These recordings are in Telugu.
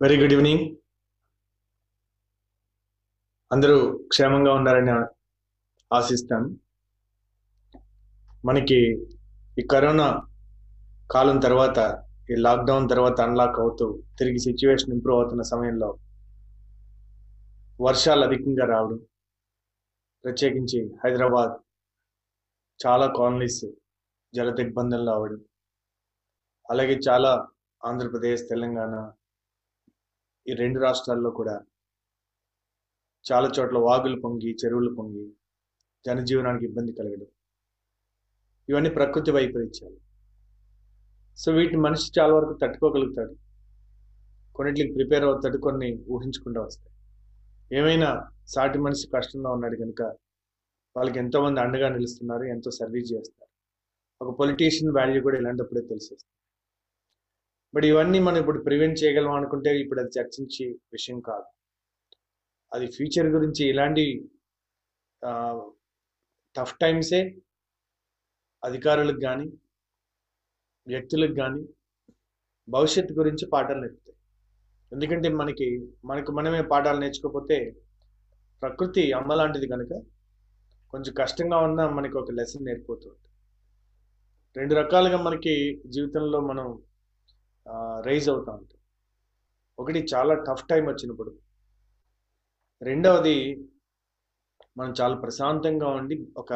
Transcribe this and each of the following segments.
వెరీ గుడ్ ఈవినింగ్ అందరూ క్షేమంగా ఉన్నారని ఆశిస్తాను మనకి ఈ కరోనా కాలం తర్వాత ఈ లాక్డౌన్ తర్వాత అన్లాక్ అవుతూ తిరిగి సిచ్యువేషన్ ఇంప్రూవ్ అవుతున్న సమయంలో వర్షాలు అధికంగా రావడం ప్రత్యేకించి హైదరాబాద్ చాలా కాలనీస్ జల దిగ్బంధంలో అవడం అలాగే చాలా ఆంధ్రప్రదేశ్ తెలంగాణ ఈ రెండు రాష్ట్రాల్లో కూడా చాలా చోట్ల వాగులు పొంగి చెరువులు పొంగి జనజీవనానికి ఇబ్బంది కలగడం. ఇవన్నీ ప్రకృతి వైపరీత్యాలు. సో వీటిని మనిషి చాలా వరకు తట్టుకోగలుగుతాడు. కొన్నిటికి ప్రిపేర్ అవుతాడు కొన్ని ఊహించకుండా వస్తాయి. ఏమైనా సాటి మనిషి కష్టంలో ఉన్నాడు కనుక వాళ్ళకి ఎంతోమంది అండగా నిలుస్తున్నారు ఎంతో సర్వీస్ చేస్తారు ఒక పొలిటీషియన్ వాల్యూ కూడా ఇలాంటప్పుడే తెలిసేస్తుంది. బట్ ఇవన్నీ మనం ఇప్పుడు ప్రివెంట్ చేయగలం అనుకుంటే ఇప్పుడు అది చర్చించే విషయం కాదు. అది ఫ్యూచర్ గురించి ఇలాంటి టఫ్ టైమ్సే అధికారులకు కానీ వ్యక్తులకు కానీ భవిష్యత్తు గురించి పాఠాలు నేర్పుతాయి. ఎందుకంటే మనకి మనకు మనమే పాఠాలు నేర్చుకోకపోతే ప్రకృతి అమ్మ లాంటిది కనుక కొంచెం కష్టంగా ఉన్నా మనకి ఒక లెసన్ నేర్పోతుంది రెండు రకాలుగా మనకి జీవితంలో మనం రైజ్ అవుతూ ఉంటుంది ఒకటి చాలా టఫ్ టైం వచ్చినప్పుడు. రెండవది మనం చాలా ప్రశాంతంగా ఉండి ఒక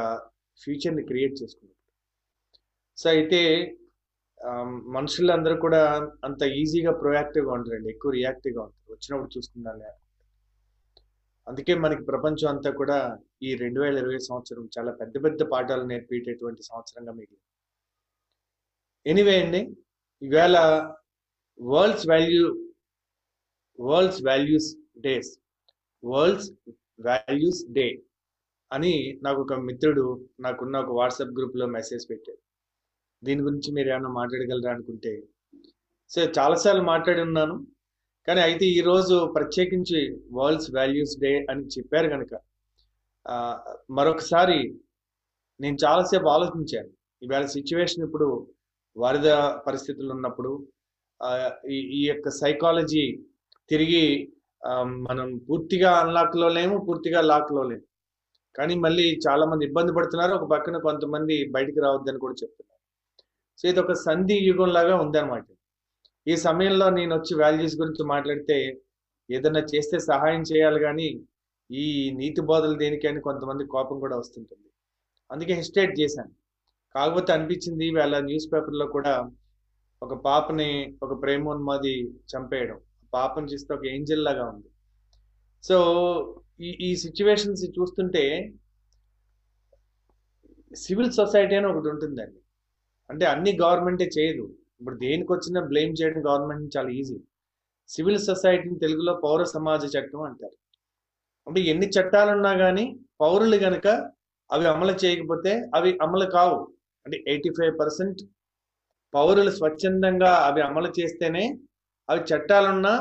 ఫ్యూచర్ని క్రియేట్ చేసుకున్నప్పుడు సో అయితే మనుషులందరూ కూడా అంత ఈజీగా ప్రొయాక్టివ్గా ఉంటారండి ఎక్కువ రియాక్టివ్గా ఉంటారు. వచ్చినప్పుడు చూసుకుందాలే అందుకే మనకి ప్రపంచం అంతా కూడా ఈ రెండు వేల ఇరవై సంవత్సరం చాలా పెద్ద పెద్ద పాఠాలు నేర్పేటటువంటి సంవత్సరంగా మిగిలింది. ఎనీవే అండి ఈవేళ world's value world's values days world's values day అని నాకు ఒక మిత్రుడు నాకున్న ఒక వాట్సాప్ గ్రూప్లో మెసేజ్ పెట్టాడు. దీని గురించి మీరు ఏమైనా మాట్లాడగలరా అనుకుంటే. సో చాలాసార్లు మాట్లాడి ఉన్నాను. కానీ అయితే ఈరోజు ప్రత్యేకించి వరల్డ్స్ వాల్యూస్ డే అని చెప్పారు కనుక మరొకసారి నేను చాలాసేపు ఆలోచించాను. ఈవేళ సిచ్యువేషన్ ఇప్పుడు వరద పరిస్థితులు ఉన్నప్పుడు ఈ యొక్క సైకాలజీ తిరిగి మనం పూర్తిగా అన్లాక్లో లేము పూర్తిగా లాక్లో లేము. కానీ మళ్ళీ చాలా మంది ఇబ్బంది పడుతున్నారు ఒక పక్కన కొంతమంది బయటికి రావద్దని కూడా చెప్తున్నారు. సో ఇది ఒక సంధి యుగం లాగా ఉందన్నమాట. ఈ సమయంలో నేను వచ్చి వాల్యూస్ గురించి మాట్లాడితే ఏదన్నా చేస్తే సహాయం చేయాలి కానీ ఈ నీతి బోధలు దేనికని కొంతమంది కోపం కూడా వస్తుంటుంది. అందుకే హెస్టేట్ చేశాను. కాకపోతే అనిపించింది వాళ్ళ న్యూస్ పేపర్లో కూడా ఒక పాపని ఒక ప్రేమోన్మాది చంపేయడం. పాపం చూస్తే ఒక ఏంజల్ లాగా ఉంది. సో ఈ ఈ సిచ్యువేషన్స్ చూస్తుంటే సివిల్ సొసైటీ అని ఒకటి ఉంటుందండి. అంటే అన్ని గవర్నమెంటే చేయదు. ఇప్పుడు దేనికి వచ్చినా బ్లేమ్ చేయడం గవర్నమెంట్ చాలా ఈజీ. సివిల్ సొసైటీని తెలుగులో పౌర సమాజ చట్టం అంటారు. అంటే ఎన్ని చట్టాలు ఉన్నా కానీ పౌరులు గనక అవి అమలు చేయకపోతే అవి అమలు కావు. అంటే ఎయిటీ ఫైవ్ పర్సెంట్ పౌరులు స్వచ్ఛందంగా అవి అమలు చేస్తేనే అవి చట్టాలున్నా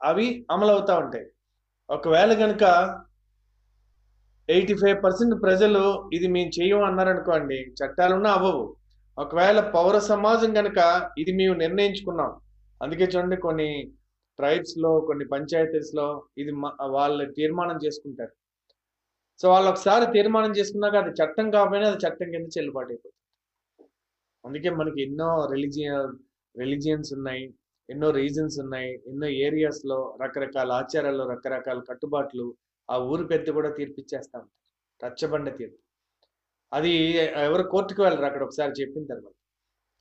అవి అమలు అవుతా ఉంటాయి. ఒకవేళ కనుక ఎయిటీ ఫైవ్ పర్సెంట్ ప్రజలు ఇది మేము చేయం అన్నారనుకోండి చట్టాలున్నా అవ్వవు. ఒకవేళ పౌర సమాజం కనుక ఇది మేము నిర్ణయించుకున్నాం. అందుకే చూడండి కొన్ని ట్రైబ్స్లో కొన్ని పంచాయతీస్లో ఇది వాళ్ళు తీర్మానం చేసుకుంటారు. సో వాళ్ళు ఒకసారి తీర్మానం చేసుకున్నాక అది చట్టం కాకపోయినా అది చట్టం కింద చెల్లుబాటు అయిపోతుంది. అందుకే మనకి ఎన్నో రిలీజియన్ రిలీజియన్స్ ఉన్నాయి ఎన్నో రీజన్స్ ఉన్నాయి ఎన్నో ఏరియాస్లో రకరకాల ఆచారాల్లో రకరకాల కట్టుబాట్లు ఆ ఊరు పెద్ద కూడా తీర్పిచ్చేస్తా ఉంటారు. రచ్చబండ తీర్పు. అది ఎవరు కోర్టుకు వెళ్ళరు అక్కడ ఒకసారి చెప్పిన తర్వాత.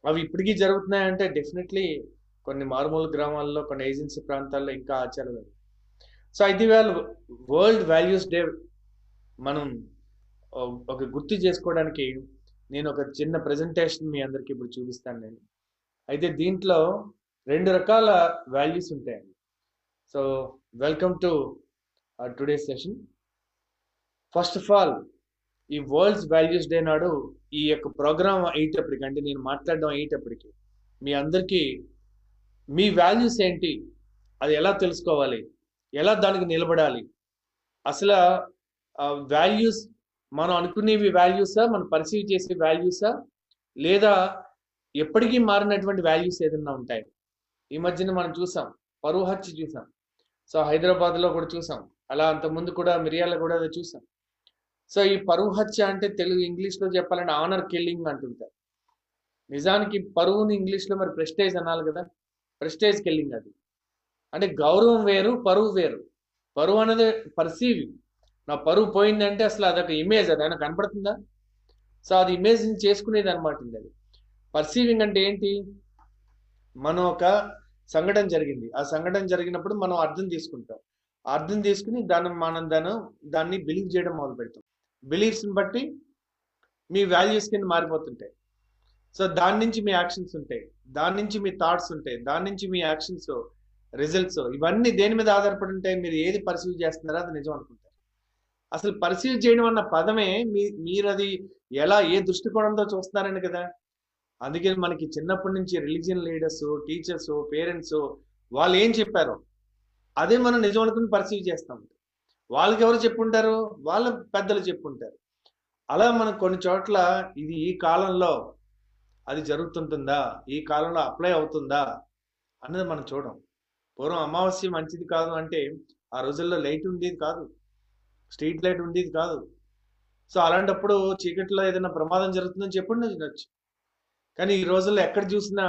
అవి ఇప్పటికీ జరుగుతున్నాయంటే డెఫినెట్లీ కొన్ని మారుమూల గ్రామాల్లో కొన్ని ఏజెన్సీ ప్రాంతాల్లో ఇంకా ఆచారాలు సో అయితే వాళ్ళు వరల్డ్ వాల్యూస్ డే మనం ఒక గుర్తు చేసుకోవడానికి నేను ఒక చిన్న ప్రజెంటేషన్ మీ అందరికి ఇప్పుడు చూపిస్తాను నేను. అయితే దీంట్లో రెండు రకాల వాల్యూస్ ఉంటాయండి. So welcome to today session first of all ఈ వరల్డ్స్ వాల్యూస్ డే నాడు ఈ యొక్క ప్రోగ్రామ్ అయ్యేటప్పటికి అంటే నేను మాట్లాడడం అయ్యేటప్పటికి మీ అందరికీ మీ వాల్యూస్ ఏంటి అది ఎలా తెలుసుకోవాలి ఎలా దానికి నిలబడాలి అసలు వాల్యూస్ మనం అనుకునేవి వాల్యూసా మనం పర్సీవ్ చేసే వాల్యూసా లేదా ఎప్పటికీ మారినటువంటి వాల్యూస్ ఏదన్నా ఉంటాయి? ఈ మధ్యన మనం చూసాం. పరువు హత్య చూసాం. సో హైదరాబాద్లో కూడా చూసాం. అలా అంతకుముందు ముందు కూడా మిరియాల కూడా అది చూసాం. సో ఈ పరువు హత్య అంటే తెలుగు ఇంగ్లీష్లో చెప్పాలంటే ఆనర్ కిల్లింగ్ అంటుంటారు. నిజానికి పరువుని ఇంగ్లీష్లో మరి ప్రెస్టేజ్ అనాలి కదా? ప్రెస్టేజ్ కిల్లింగ్ అది. అంటే గౌరవం వేరు పరువు వేరు. పరువు అనేది పర్సీవింగ్ నా పరువు పోయిందంటే అసలు అదొక ఇమేజ్ అది ఆయన కనపడుతుందా? సో అది ఇమేజ్ చేసుకునేది అనమాట అది. పర్సీవింగ్ అంటే ఏంటి? మనం ఒక సంఘటన జరిగింది. ఆ సంఘటన జరిగినప్పుడు మనం అర్థం తీసుకుంటాం. అర్థం తీసుకుని దాన్ని మనం దాన్ని దాన్ని బిలీవ్ చేయడం మొదలు పెడతాం. బిలీఫ్స్ని బట్టి మీ వాల్యూస్ కింద మారిపోతుంటాయి. సో దాని నుంచి మీ యాక్షన్స్ ఉంటాయి. దాని నుంచి మీ థాట్స్ ఉంటాయి. దాని నుంచి మీ యాక్షన్స్ రిజల్ట్స్ ఇవన్నీ దేని మీద ఆధారపడి ఉంటాయి? మీరు ఏది పర్సీవ్ చేస్తున్నారో అది నిజం అనుకుంటారు. అసలు పరిశీలి చేయడం అన్న పదమే మీ మీరు అది ఎలా ఏ దృష్టికోణంతో చూస్తున్నారని కదా? అందుకే మనకి చిన్నప్పటి నుంచి రిలీజియన్ లీడర్స్ టీచర్స్ పేరెంట్స్ వాళ్ళు ఏం చెప్పారు అదే మనం నిజం అనుకుని పరిశీలి చేస్తాం. వాళ్ళకి ఎవరు చెప్పుంటారు? వాళ్ళ పెద్దలు చెప్పుంటారు. అలా మనం కొన్ని చోట్ల ఇది ఈ కాలంలో అది జరుగుతుంటుందా? ఈ కాలంలో అప్లై అవుతుందా? అన్నది మనం చూడం. పూర్వం అమావాస్య మంచిది కాదు అంటే ఆ రోజుల్లో లైట్ ఉండేది కాదు. స్ట్రీట్ లైట్ ఉండేది కాదు. సో అలాంటప్పుడు చీకట్లో ఏదైనా ప్రమాదం జరుగుతుందని చెప్పండి వినొచ్చు కానీ ఈ రోజుల్లో ఎక్కడ చూసినా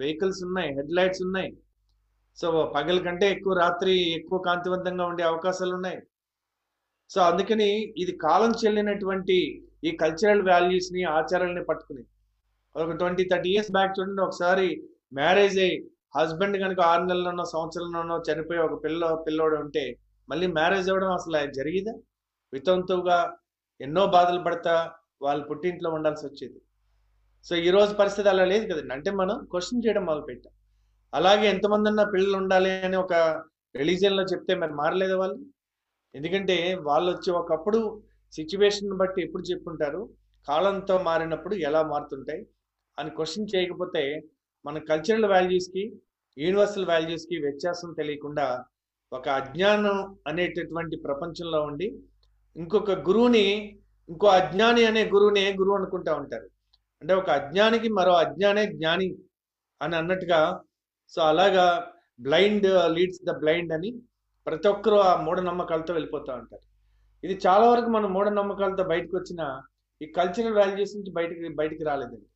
వెహికల్స్ ఉన్నాయి హెడ్ లైట్స్ ఉన్నాయి. సో పగల కంటే ఎక్కువ రాత్రి ఎక్కువ కాంతివంతంగా ఉండే అవకాశాలు ఉన్నాయి. సో అందుకని ఇది కాలం చెల్లినటువంటి ఈ కల్చరల్ వాల్యూస్ని ఆచారాలని పట్టుకుని ఒక ట్వంటీ థర్టీ ఇయర్స్ బ్యాక్ చూడండి ఒకసారి మ్యారేజ్ అయ్యి హస్బెండ్ కనుక ఆరు నెలలోనో సంవత్సరంలోనో చనిపోయి ఒక పిల్ల పిల్లోడు ఉంటే మళ్ళీ మ్యారేజ్ అవ్వడం అసలు జరిగిదా? వితంతువుగా ఎన్నో బాధలు పడతా వాళ్ళు పుట్టింట్లో ఉండాల్సి వచ్చేది. సో ఈ రోజు పరిస్థితి అలా లేదు కదండి. అంటే మనం క్వశ్చన్ చేయడం మొదలుపెట్టాం. అలాగే ఎంతమంది అన్న పిల్లలు ఉండాలి అని ఒక రిలీజియన్లో చెప్తే మరి మారలేదు వాళ్ళు? ఎందుకంటే వాళ్ళు వచ్చి ఒకప్పుడు సిచ్యువేషన్ బట్టి ఎప్పుడు చెప్పుంటారు కాలంతో మారినప్పుడు ఎలా మారుతుంటాయి అని క్వశ్చన్ చేయకపోతే మన కల్చరల్ వాల్యూస్కి యూనివర్సల్ వాల్యూస్కి వ్యత్యాసం తెలియకుండా ఒక అజ్ఞానం అనేటటువంటి ప్రపంచంలో ఉండి ఇంకొక గురువుని ఇంకో అజ్ఞాని అనే గురువుని గురువు అనుకుంటా ఉంటారు? అంటే ఒక అజ్ఞానికి మరో అజ్ఞానే జ్ఞాని అని అన్నట్టుగా సో అలాగా బ్లైండ్ లీడ్స్ ద బ్లైండ్ అని ప్రతి ఒక్కరూ ఆ మూఢనమ్మకాలతో వెళ్ళిపోతూ ఉంటారు. ఇది చాలా వరకు మనం మూఢనమ్మకాలతో బయటకు వచ్చిన ఈ కల్చరల్ వాల్యూస్ నుంచి బయటికి బయటికి రాలేదండి.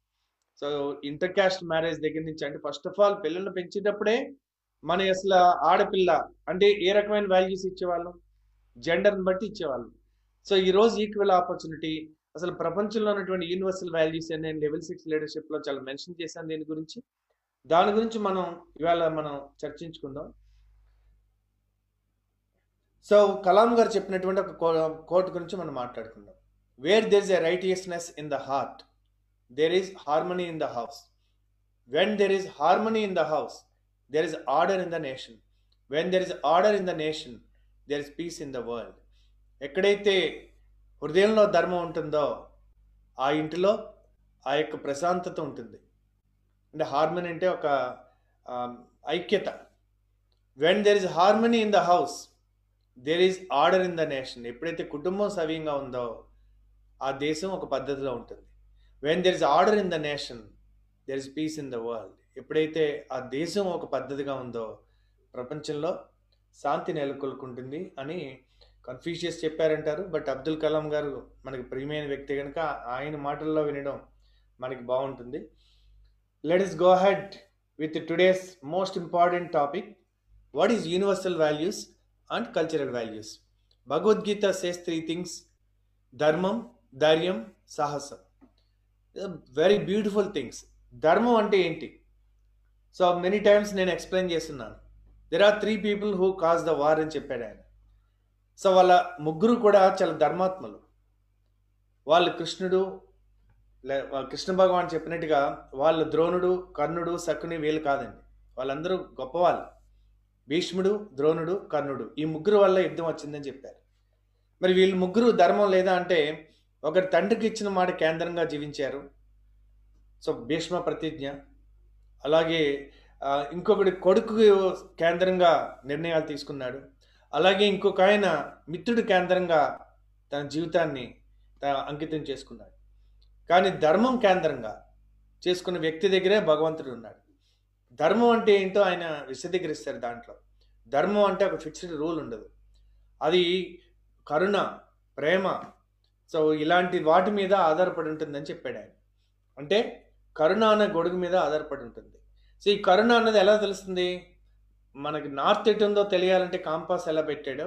సో ఇంటర్ క్యాస్ట్ మ్యారేజ్ దగ్గర నుంచి అంటే ఫస్ట్ ఆఫ్ ఆల్ పిల్లల్ని పెంచేటప్పుడే మన అసలు ఆడపిల్ల అంటే ఏ రకమైన వాల్యూస్ ఇచ్చేవాళ్ళం? జెండర్ని బట్టి ఇచ్చేవాళ్ళం. సో ఈ రోజు ఈక్వల్ ఆపర్చునిటీ అసలు ప్రపంచంలో ఉన్నటువంటి యూనివర్సల్ వాల్యూస్ నేను లెవెల్ సిక్స్ లీడర్షిప్లో చాలా మెన్షన్ చేశాను దీని గురించి. దాని గురించి మనం ఇవాళ మనం చర్చించుకుందాం. సో కలాం గారు చెప్పినటువంటి ఒక కోట్ గురించి మనం మాట్లాడుకుందాం. Where there is a righteousness in the heart there is harmony in the house when there is harmony in the house there is order in the nation when there is order in the nation there is peace in the world ఎక్కడైతే హృదయంలో ధర్మం ఉంటుందో ఆ ఇంటిలో ఆ యొక్క ప్రశాంతత ఉంటుంది. అంటే హార్మనీ అంటే ఒక ఐక్యత. When there is harmony in the house there is order in the nation ఎప్పుడైతే కుటుంబం సవ్యంగా ఉందో ఆ దేశం ఒక పద్ధతిలో ఉంటుంది. When there is order in the nation there is peace in the world ఎప్పుడైతే ఆ దేశం ఒక పద్ధతిగా ఉందో ప్రపంచంలో శాంతి నెలకొల్కుంటుంది అని కన్ఫ్యూషియస్ చెప్పారంటారు. బట్ అబ్దుల్ కలాం గారు మనకి ప్రియమైన వ్యక్తి కనుక ఆయన మాటల్లో వినడం మనకి బాగుంటుంది. Let us go ahead with today's most important topic what is universal values and cultural values Bhagavad Gita says three things ధర్మం ధైర్యం సాహసం వెరీ బ్యూటిఫుల్ థింగ్స్ ధర్మం అంటే ఏంటి? సో మెనీ టైమ్స్ నేను ఎక్స్ప్లెయిన్ చేస్తున్నాను. There are three people who cause the war అని చెప్పాడు ఆయన. సో వాళ్ళ ముగ్గురు కూడా చాలా ధర్మాత్మలు. వాళ్ళు కృష్ణుడు కృష్ణ భగవాన్ చెప్పినట్టుగా వాళ్ళు ద్రోణుడు కర్ణుడు శకుని వీళ్ళు కాదండి. వాళ్ళందరూ గొప్పవాళ్ళు. భీష్ముడు ద్రోణుడు కర్ణుడు. ఈ ముగ్గురు వల్ల యుద్ధం వచ్చిందని చెప్పారు. మరి వీళ్ళు ముగ్గురు ధర్మం లేదా అంటే ఒకరి తండ్రికి ఇచ్చిన మాట కేంద్రంగా జీవించారు. సో భీష్మ ప్రతిజ్ఞ అలాగే ఇంకొకటి కొడుకు కేంద్రంగా నిర్ణయాలు తీసుకున్నాడు. అలాగే ఇంకొక ఆయన మిత్రుడు కేంద్రంగా తన జీవితాన్ని అంకితం చేసుకున్నాడు. కానీ ధర్మం కేంద్రంగా చేసుకున్న వ్యక్తి దగ్గరే భగవంతుడు ఉన్నాడు. ధర్మం అంటే ఏంటో ఆయన విశదీకరిస్తారు దాంట్లో. ధర్మం అంటే ఒక ఫిక్స్డ్ రూల్ ఉండదు. అది కరుణ ప్రేమ సో ఇలాంటి వాటి మీద ఆధారపడి ఉంటుందని చెప్పాడు ఆయన. అంటే కరుణ అనే గొడుగు మీద ఆధారపడి ఉంటుంది. సో ఈ కరుణ అన్నది ఎలా తెలుస్తుంది? మనకి నార్త్ ఎటు ఉందో తెలియాలంటే కాంపాస్ ఎలా పెట్టాడో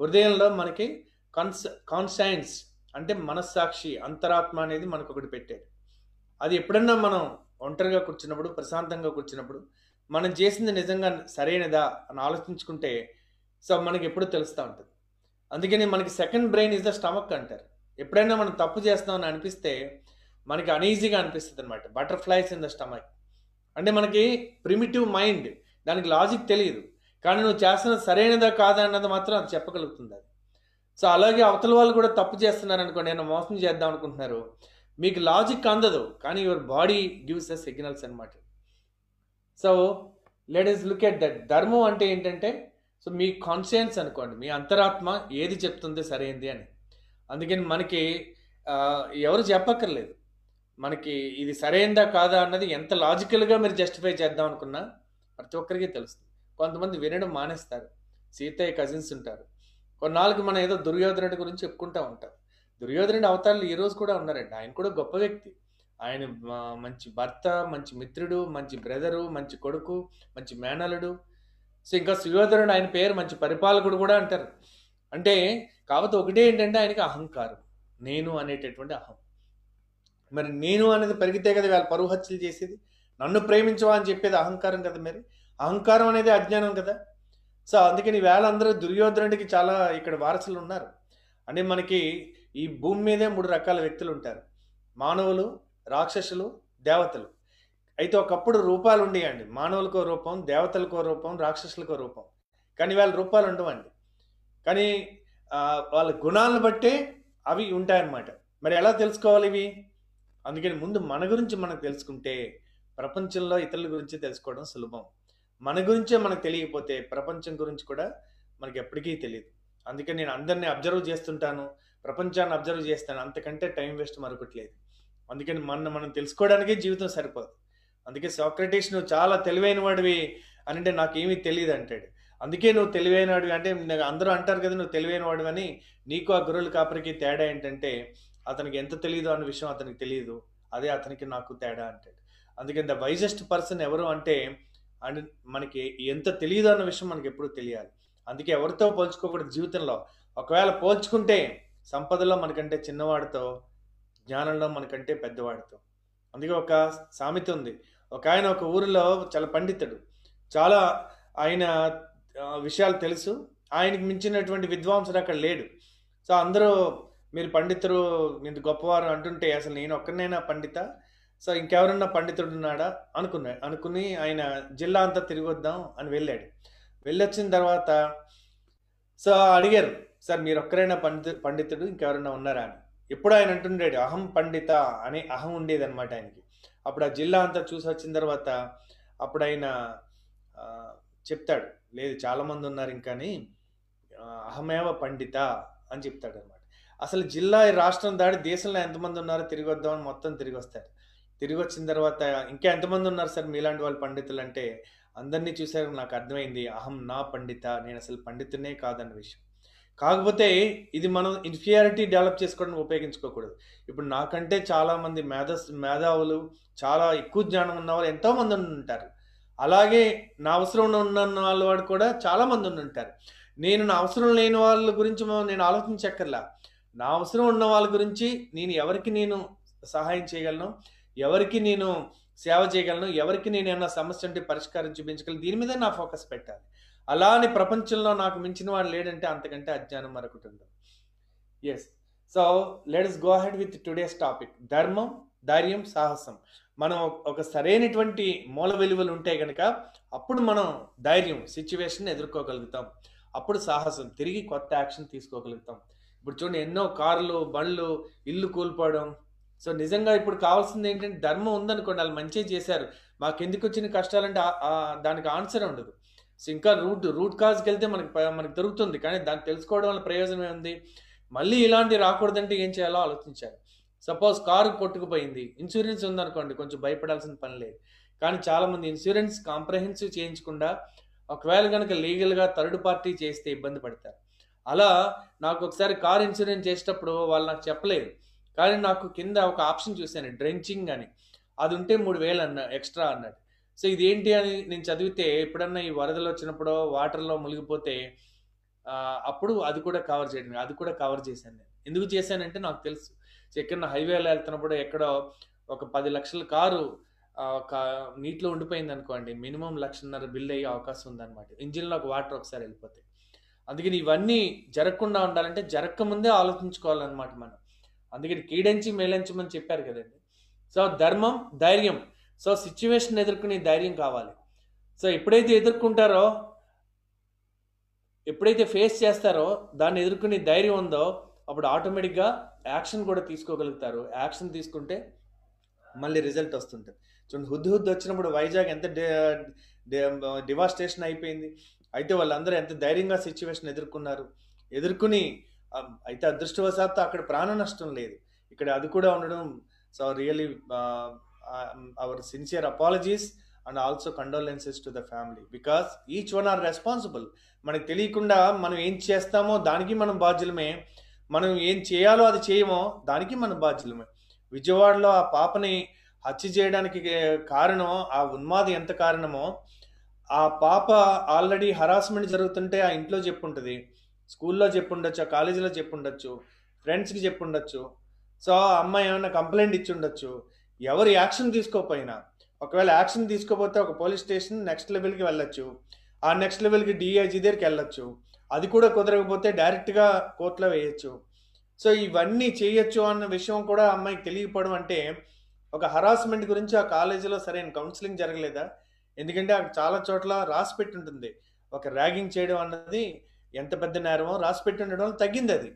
హృదయంలో మనకి కాన్స్ కాన్సైన్స్ అంటే మనస్సాక్షి అంతరాత్మ అనేది మనకు ఒకటి పెట్టాడు అది ఎప్పుడన్నా మనం ఒంటరిగా కూర్చున్నప్పుడు ప్రశాంతంగా కూర్చున్నప్పుడు మనం చేసింది నిజంగా సరైనదా అని ఆలోచించుకుంటే సో మనకి ఎప్పుడు తెలుస్తూ ఉంటుంది. అందుకని మనకి second brain is the stomach అంటారు. ఎప్పుడైనా మనం తప్పు చేస్తామని అనిపిస్తే మనకి అనీజీగా అనిపిస్తుంది అనమాట బటర్ఫ్లైస్ ఇన్ ద స్టమక్ అంటే మనకి ప్రిమిటివ్ మైండ్ దానికి లాజిక్ తెలియదు. కానీ నువ్వు చేస్తున్నది సరైనదా కాదా అన్నది మాత్రం అది చెప్పగలుగుతుంది అది. సో అలాగే అవతల వాళ్ళు కూడా తప్పు చేస్తున్నారు అనుకోండి నేను మోసం చేద్దాం అనుకుంటున్నారు. మీకు లాజిక్ అందదు కానీ your body gives a signals అనమాట so let us look at that ధర్మం అంటే ఏంటంటే సో మీ కాన్షియన్స్ అనుకోండి మీ అంతరాత్మ ఏది చెప్తుంది సరైంది అని. అందుకని మనకి ఎవరు చెప్పక్కర్లేదు. మనకి ఇది సరైందా కాదా అన్నది ఎంత లాజికల్గా మీరు జస్టిఫై చేద్దాం అనుకున్నా ప్రతి ఒక్కరికి తెలుస్తుంది. కొంతమంది వినడం మానేస్తారు. సీతయ్య కజిన్స్ ఉంటారు. కొన్నాళ్ళకి మనం ఏదో దుర్యోధనుడి గురించి చెప్పుకుంటూ ఉంటాం. దుర్యోధనుడి అవతారాలు ఈ రోజు కూడా ఉన్నారండి. ఆయన కూడా గొప్ప వ్యక్తి. ఆయన మంచి భర్త మంచి మిత్రుడు మంచి బ్రదరు మంచి కొడుకు మంచి మేనలుడు సో ఇంకా సుయోధనుడు ఆయన పేరు మంచి పరిపాలకుడు కూడా అంటారు. అంటే కాకపోతే ఒకటే ఏంటంటే ఆయనకి అహంకారం. నేను అనేటటువంటి అహం. మరి నేను అనేది పెరిగితే కదా వాళ్ళ పరువు హత్యలు చేసేది? నన్ను ప్రేమించవా అని చెప్పేది అహంకారం కదా మరి? అహంకారం అనేది అజ్ఞానం కదా. సో అందుకని వేళ అందరూ దుర్యోధనుడికి చాలా ఇక్కడ వారసులు ఉన్నారు. అంటే మనకి ఈ భూమి మీదే మూడు రకాల వ్యక్తులు ఉంటారు. మానవులు రాక్షసులు దేవతలు. అయితే ఒకప్పుడు రూపాలు ఉండేయండి. మానవులకో రూపం దేవతలకో రూపం రాక్షసులకో రూపం. కానీ వాళ్ళ రూపాలు ఉండవండి. కానీ వాళ్ళ గుణాలను బట్టే అవి ఉంటాయన్నమాట. మరి ఎలా తెలుసుకోవాలి ఇవి? అందుకని ముందు మన గురించి మనకు తెలుసుకుంటే ప్రపంచంలో ఇతరుల గురించి తెలుసుకోవడం సులభం. మన గురించే మనకు తెలియకపోతే ప్రపంచం గురించి కూడా మనకి ఎప్పటికీ తెలియదు. అందుకని నేను అందరినీ అబ్జర్వ్ చేస్తుంటాను. ప్రపంచాన్ని అబ్జర్వ్ చేస్తాను. అంతకంటే టైం వేస్ట్ మరొకట్లేదు. అందుకని మన మనం తెలుసుకోవడానికే జీవితం సరిపోదు. అందుకే సాక్రటీస్ నువ్వు చాలా తెలివైన వాడివి అని అంటే నాకేమీ తెలియదు అంటాడు. అందుకే నువ్వు తెలివైన వాడివి అంటే అందరూ అంటారు కదా నువ్వు తెలివైన వాడివి అని నీకు ఆ గురువుల కాపరికి తేడా ఏంటంటే అతనికి ఎంత తెలియదు అన్న విషయం అతనికి తెలియదు అదే అతనికి నాకు తేడా అంటాడు. అందుకని ద వైజెస్ట్ పర్సన్ ఎవరు అంటే అండ్ మనకి ఎంత తెలియదు అన్న విషయం మనకి ఎప్పుడు తెలియాలి. అందుకే ఎవరితో పోల్చుకోకూడదు జీవితంలో. ఒకవేళ పోల్చుకుంటే సంపదలో మనకంటే చిన్నవాడితో జ్ఞానంలో మనకంటే పెద్దవాడితో. అందుకే ఒక సామెత ఉంది. ఒక ఆయన ఒక ఊరిలో చాలా పండితుడు. చాలా ఆయన విషయాలు తెలుసు. ఆయనకి మించినటువంటి విద్వాంసుడు అక్కడ లేడు. సో అందరూ మీరు పండితులు మీరు గొప్పవారు అంటుంటే అసలు నేను ఒక్కనైనా పండిత? సో ఇంకెవరన్నా పండితుడు ఉన్నాడా అనుకున్నా అనుకుని ఆయన జిల్లా అంతా తిరిగి వద్దాం అని వెళ్ళాడు. వెళ్ళొచ్చిన తర్వాత సో అడిగారు సార్ మీరు ఒక్కరైనా పండితు పండితుడు ఇంకెవరన్నా ఉన్నారా? అని. ఎప్పుడు ఆయన అంటుండేడు అహం పండిత అనే అహం ఉండేది అనమాట ఆయనకి. అప్పుడు ఆ జిల్లా అంతా చూసి వచ్చిన తర్వాత అప్పుడు ఆయన చెప్తాడు లేదు చాలామంది ఉన్నారు ఇంకాని అహమేవ పండిత అని చెప్తాడు అనమాట అసలు జిల్లా రాష్ట్రం దాటి దేశంలో ఎంతమంది ఉన్నారో తిరిగి వద్దామని మొత్తం తిరిగి వస్తారు. తిరిగి వచ్చిన తర్వాత ఇంకా ఎంతమంది ఉన్నారు సార్ మీలాంటి వాళ్ళు పండితులు అంటే? అందరినీ చూశారు నాకు అర్థమైంది. అహం నా పండిత నేను అసలు పండితునే కాదన్న విషయం. కాకపోతే ఇది మనం ఇన్ఫియారిటీ డెవలప్ చేసుకోవడానికి ఉపయోగించుకోకూడదు. ఇప్పుడు నాకంటే చాలామంది మేధస్ మేధావులు చాలా ఎక్కువ జ్ఞానం ఉన్న వాళ్ళు ఎంతో మంది ఉంటారు. అలాగే నా అవసరం ఉన్న వాళ్ళ వాడు కూడా చాలా మంది ఉంటారు. నేను నా అవసరం లేని వాళ్ళ గురించి మనం నేను ఆలోచించక్కర్లా. నా అవసరం ఉన్న వాళ్ళ గురించి నేను ఎవరికి నేను సహాయం చేయగలను? ఎవరికి నేను సేవ చేయగలను? ఎవరికి నేను ఏమన్నా సమస్య ఉంటే పరిష్కారం చూపించగలను? దీని మీద నా ఫోకస్ పెట్టాలి. అలా అని ప్రపంచంలో నాకు మించిన వాడు లేడంటే అంతకంటే అజ్ఞానం మరొకటి ఉండదు. Yes so let's go ahead with today's topic ధర్మం ధైర్యం సాహసం. మనం ఒక సరైనటువంటి మూల విలువలు ఉంటే కనుక అప్పుడు మనం ధైర్యం సిచ్యువేషన్ ఎదుర్కోగలుగుతాం. అప్పుడు సాహసం తిరిగి కొత్త యాక్షన్ తీసుకోగలుగుతాం. ఇప్పుడు చూడండి ఎన్నో కార్లు బండ్లు ఇల్లు కూల్పోవడం. సో నిజంగా ఇప్పుడు కావాల్సింది ఏంటంటే ధర్మం ఉందనుకోండి వాళ్ళు మంచిగా చేశారు. మాకు ఎందుకు వచ్చిన కష్టాలంటే దానికి ఆన్సర్ ఉండదు. సో ఇంకా రూట్ రూట్ కాజ్కి వెళ్తే మనకి మనకు మనకి దొరుకుతుంది. కానీ దాన్ని తెలుసుకోవడం వల్ల ప్రయోజనం ఏముంది? మళ్ళీ ఇలాంటివి రాకూడదంటే ఏం చేయాలో ఆలోచించాలి. సపోజ్ కారు కొట్టుకుపోయింది. ఇన్సూరెన్స్ ఉందనుకోండి కొంచెం భయపడాల్సిన పని లేదు. కానీ చాలామంది ఇన్సూరెన్స్ కాంప్రహెన్సివ్ చేయించకుండా ఒకవేళ కనుక లీగల్గా థర్డ్ పార్టీ చేస్తే ఇబ్బంది పడతారు. అలా నాకు ఒకసారి కార్ ఇన్సూరెన్స్ చేసేటప్పుడు వాళ్ళు నాకు చెప్పలేదు. కానీ నాకు కింద ఒక ఆప్షన్ చూశాను డ్రెంచింగ్ అని. అది ఉంటే మూడు వేలు అన్న ఎక్స్ట్రా అన్నాడు సో ఇదేంటి అని నేను చదివితే ఎప్పుడన్నా ఈ వరదలు వచ్చినప్పుడో వాటర్లో మునిగిపోతే అప్పుడు అది కూడా కవర్ చేయడం అది కూడా కవర్ చేశాను నేను. ఎందుకు చేశానంటే నాకు తెలుసు. సో ఎక్కడ హైవేలో వెళ్తున్నప్పుడు ఎక్కడో ఒక పది లక్షల కారు ఒక నీటిలో ఉండిపోయింది అనుకోండి మినిమం లక్షన్నర బిల్ అయ్యే అవకాశం ఉందన్నమాట. ఇంజిన్లో ఒక వాటర్ ఒకసారి వెళ్ళిపోతే. అందుకని ఇవన్నీ జరగకుండా ఉండాలంటే జరగకముందే ఆలోచించుకోవాలన్నమాట మనం. అందుకని కీడంచి మేలంచమని చెప్పారు కదండి. సో ధర్మం ధైర్యం. సో సిచ్యువేషన్ ఎదుర్కొనే ధైర్యం కావాలి. సో ఎప్పుడైతే ఎదుర్కొంటారో ఎప్పుడైతే ఫేస్ చేస్తారో దాన్ని ఎదుర్కొనే ధైర్యం ఉందో అప్పుడు ఆటోమేటిక్గా యాక్షన్ కూడా తీసుకోగలుగుతారు. యాక్షన్ తీసుకుంటే మళ్ళీ రిజల్ట్ వస్తుంటుంది. చూడండి హుద్దు హుద్దు వచ్చినప్పుడు వైజాగ్ ఎంత డివాస్టేషన్ అయిపోయింది. అయితే వాళ్ళందరూ ఎంత ధైర్యంగా సిచ్యువేషన్ ఎదుర్కొన్నారు. ఎదుర్కొని అయితే అదృష్టవశాత్తు అక్కడ ప్రాణ నష్టం లేదు. ఇక్కడ అది కూడా ఉండడం so really our sincere apologies and also condolences to the family because each one are responsible మనకు తెలియకుండా మనం ఏం చేస్తామో దానికి మనం బాధ్యులమే. మనం ఏం చేయాలో అది చేయమో దానికి మనం బాధ్యులమే. విజయవాడలో ఆ పాపని హత్య చేయడానికి కారణం ఆ ఉన్మాది ఎంత కారణమో ఆ పాప ఆల్రెడీ హరాస్మెంట్ జరుగుతుంటే ఆ ఇంట్లో చెప్పుంటుంది. స్కూల్లో చెప్పుండొచ్చు ఆ కాలేజీలో చెప్పుండొచ్చు ఫ్రెండ్స్కి చెప్పుండొచ్చు. సో ఆ అమ్మాయి ఏమైనా కంప్లైంట్ ఇచ్చి ఉండొచ్చు ఎవరు యాక్షన్ తీసుకోకపోయినా ఒకవేళ యాక్షన్ తీసుకోపోతే ఒక పోలీస్ స్టేషన్ నెక్స్ట్ లెవెల్కి వెళ్ళొచ్చు. ఆ నెక్స్ట్ లెవెల్కి డిఐజీ దగ్గరికి వెళ్ళొచ్చు. అది కూడా కుదరకపోతే డైరెక్ట్గా కోర్టులో వేయచ్చు. సో ఇవన్నీ చేయొచ్చు అన్న విషయం కూడా అమ్మాయికి తెలియకపోవడం అంటే ఒక హరాస్మెంట్ గురించి ఆ కాలేజీలో సరైన కౌన్సిలింగ్ జరగలేదా? ఎందుకంటే అక్కడ చాలా చోట్ల రాసి పెట్టి ఉంటుంది ఒక ర్యాగింగ్ చేయడం అన్నది ఎంత పెద్ద నేరమో రాసి పెట్టి ఉండడం వల్ల తగ్గింది అది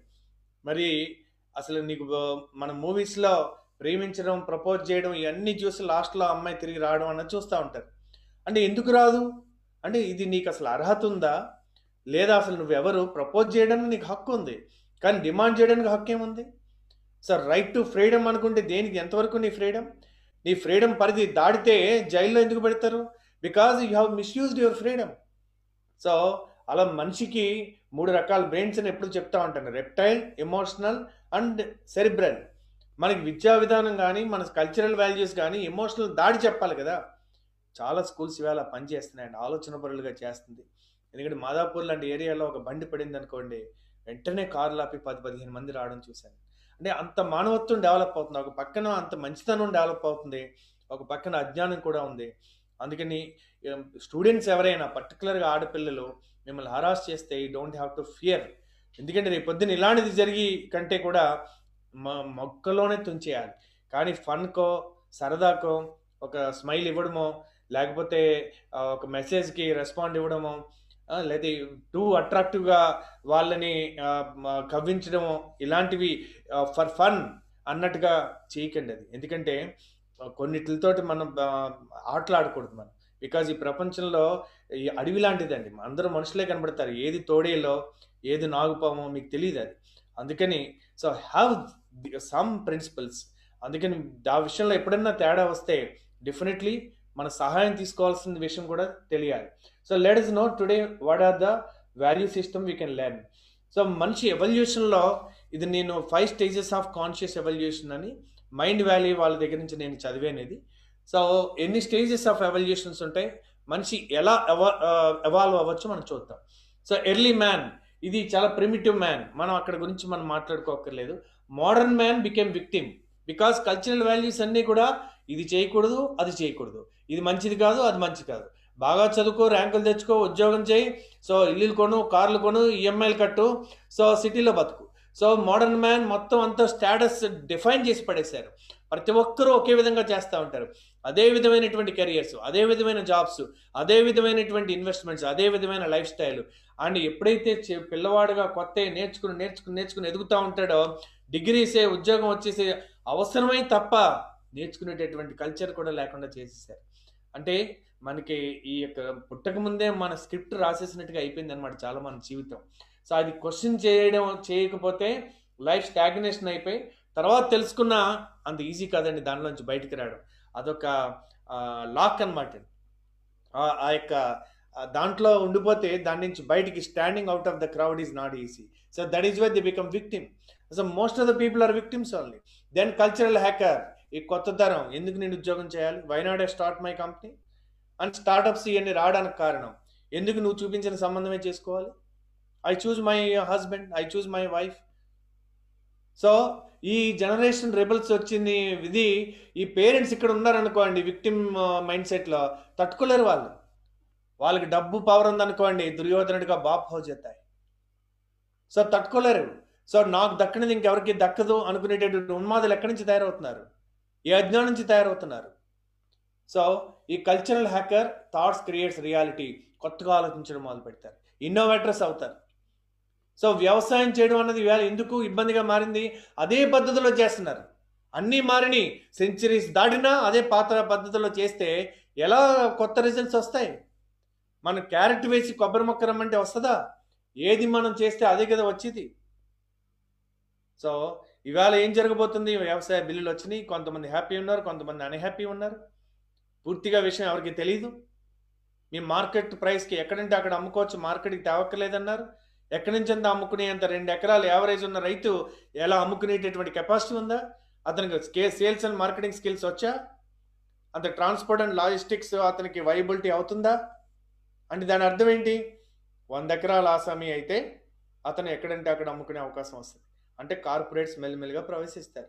మరి అసలు నీకు మన మూవీస్లో ప్రేమించడం ప్రపోజ్ చేయడం ఇవన్నీ చూసి లాస్ట్లో అమ్మాయి తిరిగి రావడం అన్నది చూస్తూ ఉంటారు. అంటే ఎందుకు రాదు? అంటే ఇది నీకు అసలు అర్హత ఉందా? లేదా అసలు నువ్వెవరు ప్రపోజ్ చేయడానికి నీకు హక్కు ఉంది. కానీ డిమాండ్ చేయడానికి హక్కు ఏముంది? సార్ రైట్ టు ఫ్రీడమ్ అనుకుంటే దేనికి? ఎంతవరకు నీ ఫ్రీడమ్? నీ ఫ్రీడమ్ పరిధి దాటితే జైల్లో ఎందుకు పెడతారు? Because you have misused your freedom so అలా మనిషికి మూడు రకాల బ్రెయిన్స్ అని ఎప్పుడు చెప్తా ఉంటాను. రెప్టైల్ ఎమోషనల్ అండ్ సెరిబ్రల్ మనకి విద్యా విధానం కానీ మన కల్చరల్ వాల్యూస్ కానీ ఎమోషనల్ దాడి చెప్పాలి కదా. చాలా స్కూల్స్ ఇవాళ పనిచేస్తున్నాయండి. ఆలోచన పరులుగా చేస్తుంది. ఎందుకంటే మాదాపూర్ లాంటి ఏరియాలో ఒక బండి పడింది అనుకోండి వెంటనే కార్లు ఆపి పది పదిహేను మంది రావడం చూశాను. అంటే అంత మానవత్వం డెవలప్ అవుతుంది. ఒక పక్కన అంత మంచితనం డెవలప్ అవుతుంది. ఒక పక్కన అజ్ఞానం కూడా ఉంది. అందుకని స్టూడెంట్స్ ఎవరైనా పర్టికులర్గా ఆడపిల్లలు మిమ్మల్ని హరాస్ చేస్తే you don't have to fear ఎందుకంటే రేపు పొద్దున్న ఇలాంటిది జరిగి కంటే కూడా మ- మొక్కలోనే తుంచేయాలి. కానీ ఫన్కో సరదాకో ఒక స్మైల్ ఇవ్వడమో లేకపోతే ఒక మెసేజ్కి రెస్పాండ్ ఇవ్వడమో లేదా టూ అట్రాక్టివ్గా వాళ్ళని కవ్వించడమో కవ్వించడము ఇలాంటివి ఫర్ ఫన్ అన్నట్టుగా చేయకండి అది. ఎందుకంటే కొన్నిటితోటి మనం ఆటలాడకూడదు మనం. బికాజ్ ఈ ప్రపంచంలో ఈ అడవి లాంటిదండి. అందరూ మనుషులే కనబడతారు. ఏది తోడేలో ఏది నాగుపామో మీకు తెలియదు అది. అందుకని సో హ్యావ్ సమ్ ప్రిన్సిపల్స్ అందుకని ఆ విషయంలో ఎప్పుడన్నా తేడా వస్తే డెఫినెట్లీ మన సహాయం తీసుకోవాల్సిన విషయం కూడా తెలియాలి. So let us know today what are the value system we can learn so మనిషి ఎవల్యూషన్లో ఇది నేను five stages of conscious evolution అని మైండ్ వ్యాలీ వాళ్ళ దగ్గర నుంచి నేను చదివేనేది. సో ఎన్ని స్టేజెస్ ఆఫ్ ఎవల్యూషన్స్ ఉంటాయి మనిషి ఎలా ఎవాల్వ్ అవ్వచ్చు మనం చూద్దాం. సో ఎర్లీ మ్యాన్ ఇది చాలా ప్రిమిటివ్ మ్యాన్. మనం అక్కడ గురించి మనం మాట్లాడుకోకర్లేదు modern man became victim. Because cultural values అన్నీ కూడా ఇది చేయకూడదు అది చేయకూడదు. ఇది మంచిది కాదు అది మంచిది కాదు. బాగా చదువుకో ర్యాంకులు తెచ్చుకో ఉద్యోగం చేయి. సో ఇల్లులు కొను కార్లు కొను ఈఎంఐలు కట్టు. సో సిటీలో బతుకు. సో మోడర్న్ మ్యాన్ మొత్తం అంతా స్టేటస్ డిఫైన్ చేసి పడేశారు. ప్రతి ఒక్కరూ ఒకే విధంగా చేస్తూ ఉంటారు. అదే విధమైనటువంటి కెరియర్స్ అదే విధమైన జాబ్స్ అదే విధమైనటువంటి ఇన్వెస్ట్మెంట్స్ అదే విధమైన లైఫ్ స్టైల్. అండ్ ఎప్పుడైతే పిల్లవాడుగా కొత్త నేర్చుకుని నేర్చుకుని నేర్చుకుని ఎదుగుతూ ఉంటాడో డిగ్రీసే ఉద్యోగం వచ్చేసే అవసరమై తప్ప నేర్చుకునేటటువంటి కల్చర్ కూడా లేకుండా చేసేసారు. అంటే మనకి ఈ యొక్క పుట్టక ముందే మన స్క్రిప్ట్ రాసేసినట్టుగా అయిపోయింది అనమాట చాలా మన జీవితం. సో అది క్వశ్చన్ చేయడం చేయకపోతే లైఫ్ స్టాగ్నేషన్ అయిపోయి తర్వాత తెలుసుకున్న అంత ఈజీ కాదండి దానిలోంచి బయటికి రావడం. అదొక లాక్ అనమాట ఆ యొక్క దాంట్లో ఉండిపోతే దాని నుంచి బయటికి standing out of the crowd is not easy. So that is why they become victim. So most of the people are victims only. Then cultural hacker ఈ కొత్త తరం ఎందుకు నేను ఉద్యోగం చేయాలి? Why not I start my company? And startups ఇవన్నీ రావడానికి కారణం ఎందుకు నువ్వు చూపించిన సంబంధమే చేసుకోవాలి? I choose my husband I choose my wife so ఈ జనరేషన్ రెబల్స్ వచ్చింది ఇది ఈ పేరెంట్స్ ఇక్కడ ఉన్నారనుకోండి విక్టిమ్ మైండ్ సెట్లో తట్టుకోలేరు వాళ్ళు. వాళ్ళకి డబ్బు పవర్ ఉందనుకోండి దుర్యోధనుడిగా బాప్ హో చేస్తాయి సో తట్టుకోలేరు. సో నాకు దక్కనిది ఇంకెవరికి దక్కదు అనుకునేటటువంటి ఉన్మాదులు ఎక్కడి నుంచి తయారవుతున్నారు? ఈ అజ్ఞానం నుంచి తయారవుతున్నారు. సో ఈ cultural hacker thoughts creates reality కొత్తగా ఆలోచించడం మొదలు పెడతారు ఇన్నోవేటర్స్ అవుతారు. సో వ్యవసాయం చేయడం అన్నది ఇవాళ ఎందుకు ఇబ్బందిగా మారింది? అదే పద్ధతిలో చేస్తున్నారు. అన్నీ మారిని సెంచరీస్ దాటినా అదే పాత పద్ధతిలో చేస్తే ఎలా కొత్త రిజల్ట్స్ వస్తాయి? మనం క్యారెట్ వేసి కొబ్బరి మొక్క రమ్మంటే వస్తుందా? ఏది మనం చేస్తే అదే కదా వచ్చేది? సో ఇవాళ ఏం జరగబోతుంది? వ్యవసాయ బిల్లులు వచ్చినాయి కొంతమంది హ్యాపీ ఉన్నారు కొంతమంది అన్హ్యాపీ ఉన్నారు. పూర్తిగా విషయం ఎవరికి తెలియదు మీ మార్కెట్ ప్రైస్కి ఎక్కడంటే అక్కడ అమ్ముకోవచ్చు మార్కెట్కి తేవక్కర్లేదన్నారు. ఎక్కడి నుంచి అంత అమ్ముకునేంత రెండు ఎకరాలు యావరేజ్ ఉన్న రైతు ఎలా అమ్ముకునేటటువంటి కెపాసిటీ ఉందా? అతనికి స్కే సేల్స్ అండ్ మార్కెటింగ్ స్కిల్స్ వచ్చా? అంత ట్రాన్స్పోర్ట్ అండ్ లాజిస్టిక్స్ అతనికి వైబిలిటీ అవుతుందా? అంటే దాని అర్థం ఏంటి? వంద ఎకరాల ఆసామి అయితే అతను ఎక్కడంటే అక్కడ అమ్ముకునే అవకాశం వస్తుంది. అంటే కార్పొరేట్స్ మెల్లిమెల్లిగా ప్రవేశిస్తారు.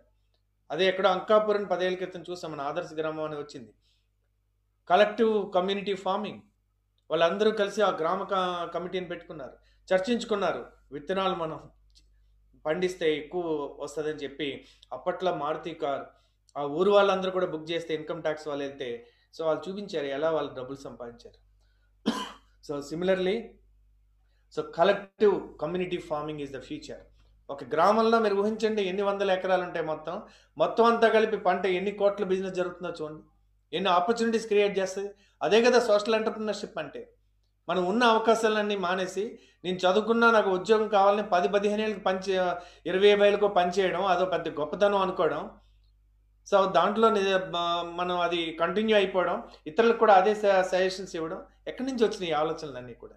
అదే ఎక్కడ అంకాపురం పదేళ్ళ క్రితం చూసాం మన ఆదర్శ గ్రామం అని వచ్చింది. కలెక్టివ్ కమ్యూనిటీ ఫార్మింగ్ వాళ్ళందరూ కలిసి ఆ గ్రామ కమిటీని పెట్టుకున్నారు. చర్చించుకున్నారు. విత్తనాలు మనం పండిస్తే ఎక్కువ వస్తుందని చెప్పి అప్పట్లో మారుతి కార్ ఆ ఊరు వాళ్ళందరూ కూడా బుక్ చేస్తే ఇన్కమ్ ట్యాక్స్ వాళ్ళు వెళ్తే సో వాళ్ళు చూపించారు ఎలా వాళ్ళు డబ్బులు సంపాదించారు. So similarly so collective community farming is the future ఒక గ్రామంలో మీరు ఊహించండి ఎన్ని వందల ఎకరాలు ఉంటాయి మొత్తం. మొత్తం అంతా కలిపి పంట ఎన్ని కోట్ల బిజినెస్ జరుగుతుందో చూడండి. ఎన్ని ఆపర్చునిటీస్ క్రియేట్ చేస్తుంది. అదే కదా సోషల్ ఎంటర్ప్రినర్షిప్ అంటే. మనం ఉన్న అవకాశాలన్నీ మానేసి నేను చదువుకున్నా నాకు ఉద్యోగం కావాలని పది పదిహేను ఏళ్ళకి పనిచే ఇరవై వేలకు పనిచేయడం అదో పెద్ద గొప్పతనం అనుకోవడం. సో దాంట్లో మనం అది కంటిన్యూ అయిపోవడం ఇతరులకు కూడా అదే సజెషన్స్ ఇవ్వడం ఎక్కడి నుంచి వచ్చినాయి ఈ ఆలోచనలన్నీ కూడా?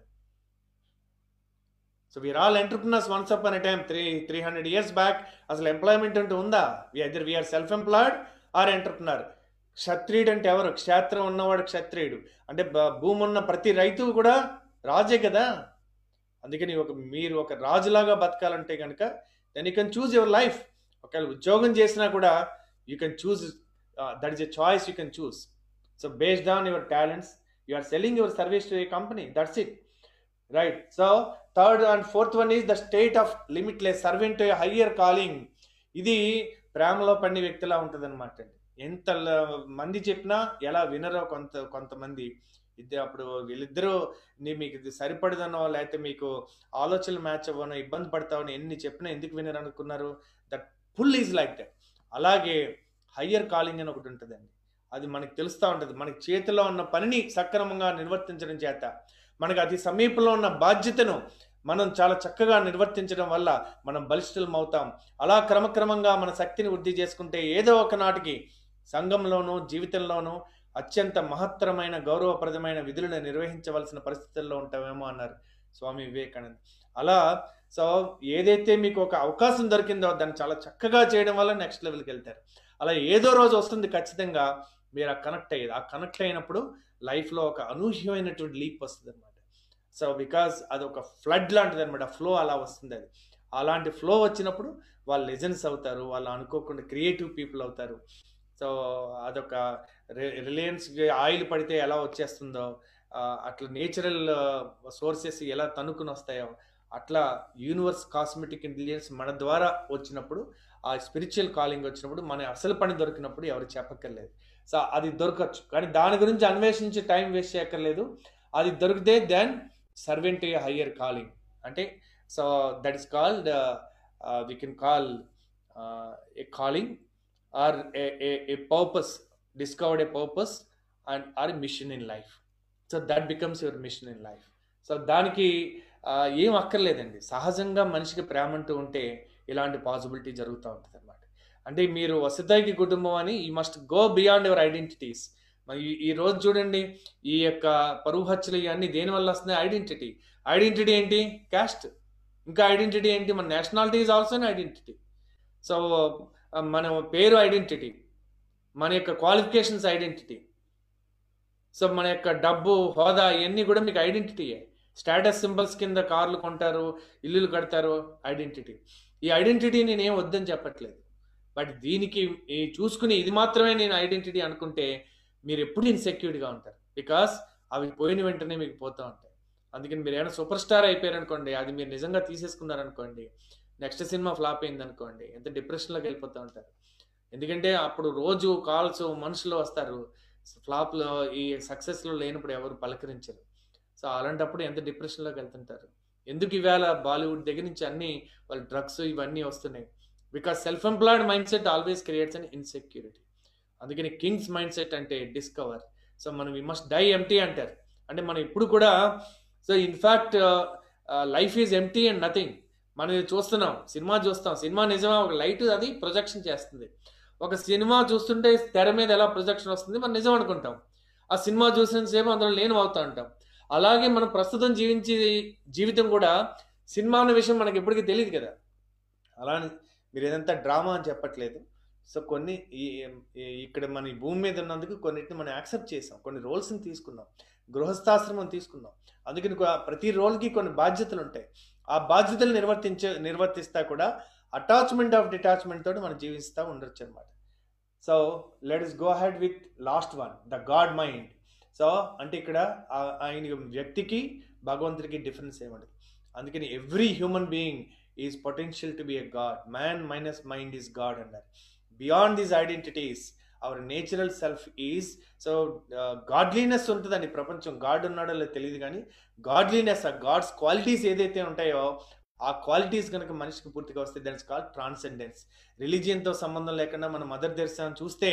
So we are all entrepreneurs once upon time three three hundred years back అసలు ఎంప్లాయ్మెంట్ అంటూ ఉందా? Either we are self employed or entrepreneur క్షత్రియుడు అంటే ఎవరు? క్షేత్రం ఉన్నవాడు క్షత్రియుడు. అంటే భూమి ఉన్న ప్రతి రైతు కూడా రాజే కదా? అందుకని ఒక మీరు ఒక రాజులాగా బతకాలంటే కనుక then you can choose your life ఒకవేళ ఉద్యోగం చేసినా కూడా you can choose that is a choice you can choose so based on your talents you are selling your service to a company that's it right so third and fourth one is the state of limitless servant higher calling ఇది ప్రేమలో పడిన వ్యక్తిలా ఉంటుంది అనమాట అండి. ఎంత మంది చెప్పినా ఎలా వినరో కొంత కొంతమంది. ఇది అప్పుడు వీళ్ళిద్దరూ నీ మీకు ఇది సరిపడదనో లేకపోతే మీకు ఆలోచనలు మ్యాచ్ అవ్వనో ఇబ్బంది పడతావని ఎన్ని చెప్పినా ఎందుకు వినరు అనుకున్నారు? That full is like that. అలాగే హయ్యర్ కాలింగ్ అని ఒకటి ఉంటుందండి. అది మనకు తెలుస్తూ ఉంటుంది. మనకి చేతిలో ఉన్న పనిని సక్రమంగా నిర్వర్తించడం చేత మనకు అతి సమీపంలో ఉన్న బాధ్యతను మనం చాలా చక్కగా నిర్వర్తించడం వల్ల మనం బలిష్టలం అవుతాం. అలా క్రమక్రమంగా మన శక్తిని వృద్ధి చేసుకుంటే ఏదో ఒక నాటికి సంఘంలోనూ జీవితంలోనూ అత్యంత మహత్తరమైన గౌరవప్రదమైన విధులను నిర్వహించవలసిన పరిస్థితుల్లో ఉంటామేమో అన్నారు స్వామి వివేకానంద్. అలా సో ఏదైతే మీకు ఒక అవకాశం దొరికిందో దాన్ని చాలా చక్కగా చేయడం వల్ల నెక్స్ట్ లెవెల్కి వెళ్తారు. అలా ఏదో రోజు వస్తుంది ఖచ్చితంగా మీరు ఆ కనెక్ట్ అయ్యేది. ఆ కనెక్ట్ అయినప్పుడు లైఫ్లో ఒక అనూహ్యమైనటువంటి లీప్ వస్తుంది అనమాట సో బికాస్ అది ఒక ఫ్లడ్ లాంటిది అనమాట ఫ్లో అలా వస్తుంది అది. అలాంటి ఫ్లో వచ్చినప్పుడు వాళ్ళు లెజెన్స్ అవుతారు. వాళ్ళు అనుకోకుండా క్రియేటివ్ పీపుల్ అవుతారు. సో అదొక రిలయన్స్ ఆయిల్ పడితే ఎలా వచ్చేస్తుందో అట్లా నేచురల్ సోర్సెస్ ఎలా తనుకుని వస్తాయో అట్లా యూనివర్స్ కాస్మెటిక్ ఇంటెలిజెన్స్ మన ద్వారా వచ్చినప్పుడు ఆ స్పిరిచువల్ కాలింగ్ వచ్చినప్పుడు మన అసలు పని దొరికినప్పుడు ఎవరు చెప్పక్కర్లేదు. సో అది దొరకచ్చు. కానీ దాని గురించి అన్వేషించి టైం వేస్ట్ చేయక్కర్లేదు. అది దొరికితే దెన్ సర్వెంట్ హయ్యర్ కాలింగ్. అంటే so that is called we can call a calling or a purpose discovered a purpose and our mission in life so that becomes your mission in life so దానికి ఏం అక్కర్లేదండి. సహజంగా మనిషికి ప్రేమ అంటూ ఉంటే ఇలాంటి పాసిబిలిటీ జరుగుతూ ఉంటుంది అనమాట అంటే మీరు వసతాయికి కుటుంబం అని ఈ must go beyond your identities మరి ఈ రోజు చూడండి ఈ యొక్క పరువు హత్యలు ఇవన్నీ దేనివల్ల వస్తున్నాయి? ఐడెంటిటీ ఐడెంటిటీ ఏంటి? క్యాస్ట్ ఇంకా ఐడెంటిటీ ఏంటి? మన nationality is also identity so మన పేరు ఐడెంటిటీ మన యొక్క క్వాలిఫికేషన్స్ ఐడెంటిటీ సో మన యొక్క డబ్బు హోదా ఇవన్నీ కూడా మీకు ఐడెంటిటీయే స్టేటస్ సింబల్స్ కింద కార్లు కొంటారు ఇల్లులు కడతారు ఐడెంటిటీ ఈ ఐడెంటిటీ నేను ఏం వద్దని చెప్పట్లేదు. బట్ దీనికి చూసుకుని ఇది మాత్రమే నేను ఐడెంటిటీ అనుకుంటే మీరు ఎప్పుడు ఇన్సెక్యూర్డ్గా ఉంటారు. బికాస్ అవి పోయిన వెంటనే మీకు పోతూ ఉంటాయి. అందుకని మీరు ఏమైనా సూపర్ స్టార్ అయిపోయారు అనుకోండి అది మీరు నిజంగా తీసేసుకున్నారనుకోండి నెక్స్ట్ సినిమా ఫ్లాప్ అయింది అనుకోండి ఎంత డిప్రెషన్లోకి వెళ్ళిపోతూ ఉంటారు. ఎందుకంటే అప్పుడు రోజు కాల్స్ మనుషులు వస్తారు ఫ్లాప్లో ఈ సక్సెస్లో లేనప్పుడు ఎవరు పలకరించరు. సో అలాంటప్పుడు ఎంత డిప్రెషన్లోకి వెళ్తుంటారు? ఎందుకు ఇవాళ బాలీవుడ్ దగ్గర నుంచి అన్ని వాళ్ళ డ్రగ్స్ ఇవన్నీ వస్తున్నాయి? Because self employed mind set always creates an insecurity. అందుకని కింగ్స్ మైండ్ సెట్ అంటే డిస్కవర్. సో మనం వి మస్ట్ డై ఎంటీ అంటారు. అంటే మనం ఇప్పుడు కూడా so in fact life is empty and nothing. మనం చూస్తున్నాం సినిమా చూస్తాం. సినిమా నిజమా? ఒక లైట్ అది ప్రొజెక్షన్ చేస్తుంది. ఒక సినిమా చూస్తుంటే తెర మీద ఎలా ప్రొజెక్షన్ వస్తుంది? మనం నిజం అనుకుంటాం. ఆ సినిమా చూసిన సేపు అందులో లేని అవుతా ఉంటాం అలాగే మనం ప్రస్తుతం జీవించే జీవితం కూడా సినిమా అనే విషయం మనకి ఎప్పటికీ తెలియదు కదా. అలానే మీరు ఏదంతా డ్రామా అని చెప్పట్లేదు. సో కొన్ని ఈ ఇక్కడ మన ఈ భూమి మీద ఉన్నందుకు కొన్నిటిని మనం యాక్సెప్ట్ చేసాం. కొన్ని రోల్స్ని తీసుకున్నాం. గృహస్థాశ్రమం తీసుకున్నాం. అందుకని ప్రతి రోల్కి కొన్ని బాధ్యతలు ఉంటాయి ఆ బాధ్యతలు నిర్వర్తించే నిర్వర్తిస్తా కూడా అటాచ్మెంట్ ఆఫ్ డిటాచ్మెంట్ తోటి మనం జీవిస్తూ ఉండొచ్చు అనమాట so let us go ahead with last one the God mind so అంటే ఇక్కడ ఆయన వ్యక్తికి భగవంతుడికి డిఫరెన్స్ ఏముండదు. అందుకని every human being is potential to be a God man minus mind is God అన్నారు. Beyond these identities our natural self is so godliness ఉంటుందండి ప్రపంచం. గాడ్ ఉన్నాడో లేదో తెలియదు కానీ గాడ్లీనెస్ ఆ గాడ్స్ క్వాలిటీస్ ఏదైతే ఉంటాయో ఆ క్వాలిటీస్ కనుక మనిషికి పూర్తిగా వస్తే దట్స్ కాల్ ట్రాన్సెండెన్స్ రిలీజియన్తో సంబంధం లేకుండా మన మదర్ దర్శనం చూస్తే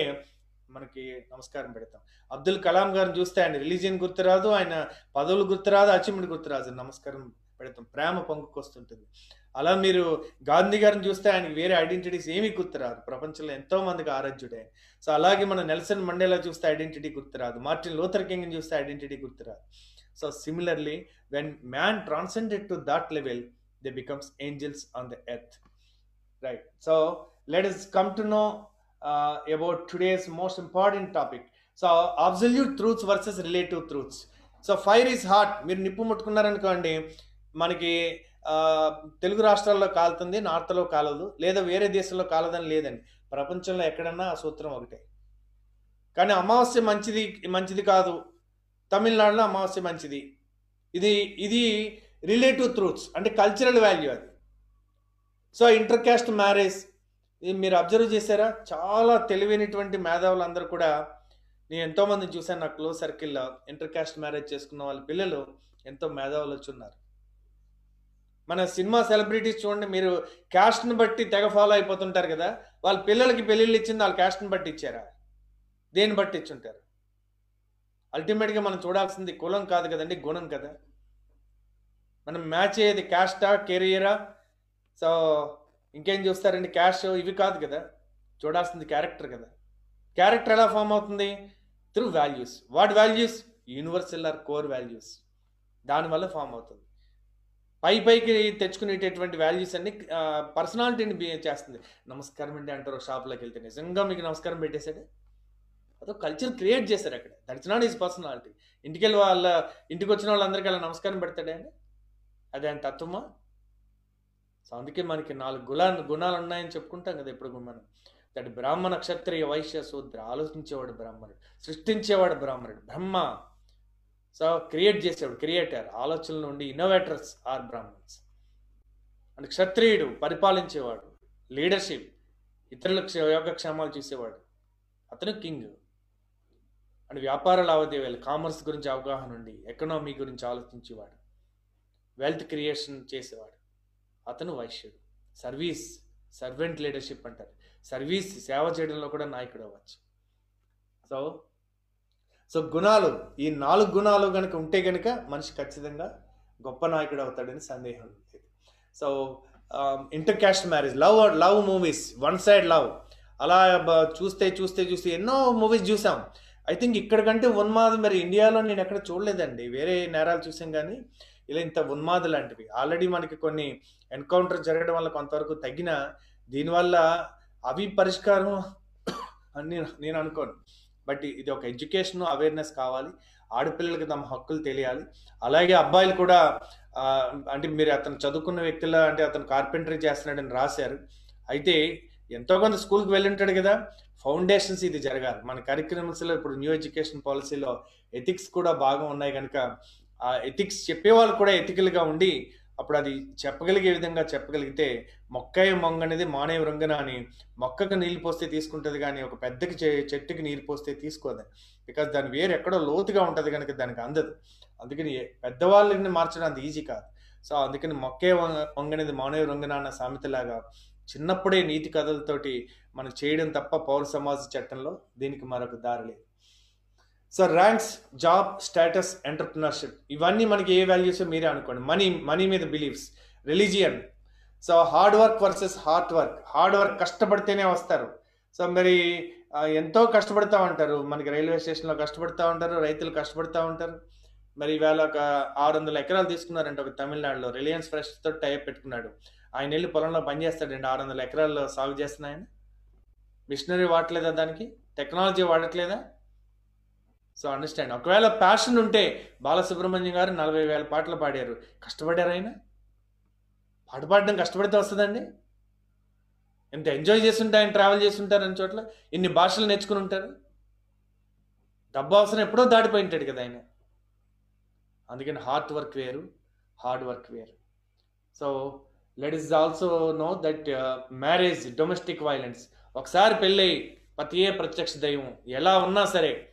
మనకి నమస్కారం పెడతాం. అబ్దుల్ కలాం గారిని చూస్తే ఆయన రిలీజియన్ గుర్తురాదు ఆయన పదవులు గుర్తురాదు అచీవ్మెంట్ గుర్తురాదు. నమస్కారం పెడతాం. ప్రేమ పొంగుకొస్తుంటుంది. అలా మీరు గాంధీ గారిని చూస్తే ఆయనకి వేరే ఐడెంటిటీస్ ఏమీ గుర్తురాదు. ప్రపంచంలో ఎంతో మందికి ఆరాధ్యుడే. సో అలాగే మన నెల్సన్ మండేలా చూస్తే ఐడెంటిటీ గుర్తురాదు. మార్టిన్ లూథర్ కింగ్ చూస్తే identity గుర్తురాదు. So similarly when man transcended to that level they becomes angels on the earth right so let us come to know about today's most important topic so absolute truths versus relative truths so fire is hot మీరు నిప్పు ముట్టుకున్నారనుకోండి మనకి తెలుగు రాష్ట్రాల్లో కాలుతుంది నార్త్లో కాలదు లేదా వేరే దేశంలో కాలదని లేదండి. ప్రపంచంలో ఎక్కడన్నా ఆ సూత్రం ఒకటే. కానీ అమావాస్య మంచిది మంచిది కాదు. తమిళనాడులో అమావాస్య మంచిది. ఇది ఇది రిలేటివ్ ట్రూత్స్ అంటే కల్చరల్ వాల్యూ అది. సో ఇంటర్ క్యాస్ట్ మ్యారేజ్ ఇది మీరు అబ్జర్వ్ చేశారా? చాలా తెలివైనటువంటి మేధావులందరూ కూడా నేను ఎంతోమందిని చూశాను నా క్లోజ్ సర్కిల్లో. ఇంటర్ క్యాస్ట్ మ్యారేజ్ చేసుకున్న వాళ్ళ పిల్లలు ఎంతో మేధావులు వచ్చి ఉన్నారు. మన సినిమా సెలబ్రిటీస్ చూడండి మీరు క్యాస్ట్ని బట్టి తెగ ఫాలో అయిపోతుంటారు కదా. వాళ్ళ పిల్లలకి పెళ్ళిళ్ళు ఇచ్చింది వాళ్ళ క్యాస్ట్ని బట్టి ఇచ్చారా? దేన్ని బట్టి ఇచ్చుంటారు? అల్టిమేట్గా మనం చూడాల్సింది కులం కాదు కదండి గుణం కదా. మనం మ్యాచ్ అయ్యేది క్యాస్టా కెరియరా సో ఇంకేం చూస్తారండి క్యాష్ ఇవి కాదు కదా. చూడాల్సింది క్యారెక్టర్ కదా. క్యారెక్టర్ ఎలా ఫామ్ అవుతుంది? Through values what values universal or core values దానివల్ల ఫామ్ అవుతుంది. పై పైకి తెచ్చుకునేటటువంటి వాల్యూస్ అన్ని పర్సనాలిటీని బి చేస్తుంది. నమస్కారం అండి అంటారు షాప్లోకి వెళ్తే. నిజంగా మీకు నమస్కారం పెట్టేశాడు? అదో కల్చర్ క్రియేట్ చేశారు అక్కడ. దట్స్ నాట్ ఈజ్ పర్సనాలిటీ ఇంటికి వెళ్ళి వాళ్ళ ఇంటికి వచ్చిన వాళ్ళందరికీ అలా నమస్కారం పెడతాడే అండి? అదే ఆయన తత్వమా? సో అందుకే మనకి నాలుగు గుణాలు గుణాలు ఉన్నాయని చెప్పుకుంటాం కదా ఎప్పుడు మనం. దట్ బ్రాహ్మణ క్షత్రియ వైశ్య శూద్ర ఆలోచించేవాడు బ్రాహ్మణుడు. సృష్టించేవాడు బ్రాహ్మణుడు. బ్రహ్మ. సో క్రియేట్ చేసేవాడు క్రియేటర్ ఆలోచనల నుండి ఇన్నోవేటర్స్ ఆర్ బ్రాహ్మణ్స్ అండ్ క్షత్రియుడు పరిపాలించేవాడు లీడర్షిప్ ఇతరుల క్ష- యోగక్షేమాలు చూసేవాడు. అతను కింగ్ అండ్ వ్యాపార లావాదేవీలు కామర్స్ గురించి అవగాహన ఉండి ఎకనామీ గురించి ఆలోచించేవాడు. వెల్త్ క్రియేషన్ చేసేవాడు. అతను వైశ్యుడు. సర్వీస్ సర్వెంట్ లీడర్షిప్ అంటారు. సర్వీస్ సేవ చేయడంలో కూడా నాయకుడు అవ్వచ్చు. సో సో గుణాలు ఈ నాలుగు గుణాలు కనుక ఉంటే కనుక మనిషి ఖచ్చితంగా గొప్ప నాయకుడు అవుతాడని సందేహం లేదు. So inter caste marriage love love movies one side love అలా చూస్తే చూస్తే చూస్తే ఎన్నో మూవీస్ చూసాం. ఐ థింక్ ఇక్కడ కంటే మరి ఇండియాలో నేను ఎక్కడ చూడలేదండి. వేరే నేరాలు చూసాం కానీ ఇలా ఇంత ఉన్మాద లాంటివి. ఆల్రెడీ మనకి కొన్ని ఎన్కౌంటర్ జరగడం వల్ల కొంతవరకు తగ్గిన దీనివల్ల అవి పరిష్కారం అని నేను నేను అనుకోను. బట్ ఇది ఒక ఎడ్యుకేషన్ అవేర్నెస్ కావాలి. ఆడపిల్లలకి తమ హక్కులు తెలియాలి. అలాగే అబ్బాయిలు కూడా అంటే మీరు అతను చదువుకున్న వ్యక్తుల అంటే అతను కార్పెంటరీ చేస్తున్నాడని రాశారు. అయితే ఎంతో కొంత స్కూల్కి వెళ్ళి ఉంటాడు కదా. ఫౌండేషన్స్ ఇది జరగాలి. మన కరిక్యులమ్స్లో ఇప్పుడు న్యూ ఎడ్యుకేషన్ పాలసీలో ఎథిక్స్ కూడా బాగా ఉన్నాయి కనుక ఆ ఎథిక్స్ చెప్పేవాళ్ళు కూడా ఎథికల్గా ఉండి అప్పుడు అది చెప్పగలిగే విధంగా చెప్పగలిగితే మొక్కయ్య మొంగ అనేది మానే వృంగన అని మొక్కకు నీళ్ళు పోస్తే తీసుకుంటుంది కానీ ఒక పెద్దకి చె- చెట్టుకి నీరు పోస్తే తీసుకోదు. బికాజ్ దాని వేరు ఎక్కడో లోతుగా ఉంటుంది కనుక దానికి అందదు. అందుకని పెద్దవాళ్ళని మార్చడం అంత ఈజీ కాదు. సో అందుకని మొక్కే వంగ- అనేది మానవ రంగన అన్న సామెతలాగా చిన్నప్పుడే నీతి కథలతోటి మనం చేయడం తప్ప పౌర సమాజ చట్టంలో దీనికి మరొక దారి లేదు. So ranks job status entrepreneurship ఇవన్నీ మనకి ఏ వాల్యూస్ మీరే అనుకోండి. మనీ మనీ మీద believes religion so hard work versus heart work hard work కష్టపడితేనే వస్తారు. సో మరి ఎంతో కష్టపడుతూ ఉంటారు. మనకి రైల్వే స్టేషన్లో కష్టపడుతూ ఉంటారు. రైతులు కష్టపడుతూ ఉంటారు. మరి ఈవేళ ఒక ఆరు వందల ఎకరాలు తీసుకున్నారంటే ఒక తమిళనాడులో. రిలయన్స్ ఫ్రెష్ టైప్ పెట్టుకున్నాడు. ఆయన వెళ్ళి పొలంలో పనిచేస్తాడండి ఆరు వందల ఎకరాల్లో సాగు చేస్తున్నాయని. మిషనరీ వాడట్లేదా దానికి? టెక్నాలజీ వాడట్లేదా? సో అండర్స్టాండ్ ఒకవేళ ప్యాషన్ ఉంటే బాలసుబ్రహ్మణ్యం గారు నలభై వేల పాటలు పాడారు. కష్టపడారు ఆయన? పాట పాడడం కష్టపడితే వస్తుందండి? ఎంత ఎంజాయ్ చేస్తుంటే ఆయన ట్రావెల్ చేస్తుంటారు అన్ని చోట్ల? ఇన్ని భాషలు నేర్చుకుని ఉంటారు? డబ్బు అవసరం ఎప్పుడో దాటిపోయి ఉంటాడు కదా ఆయన. అందుకని హార్ట్ వర్క్ వేరు హార్డ్ వర్క్ వేరు. So let is also know that marriage domestic violence ఒకసారి పెళ్ళై పతియే ప్రత్యక్ష దైవం. ఎలా ఉన్నా సరే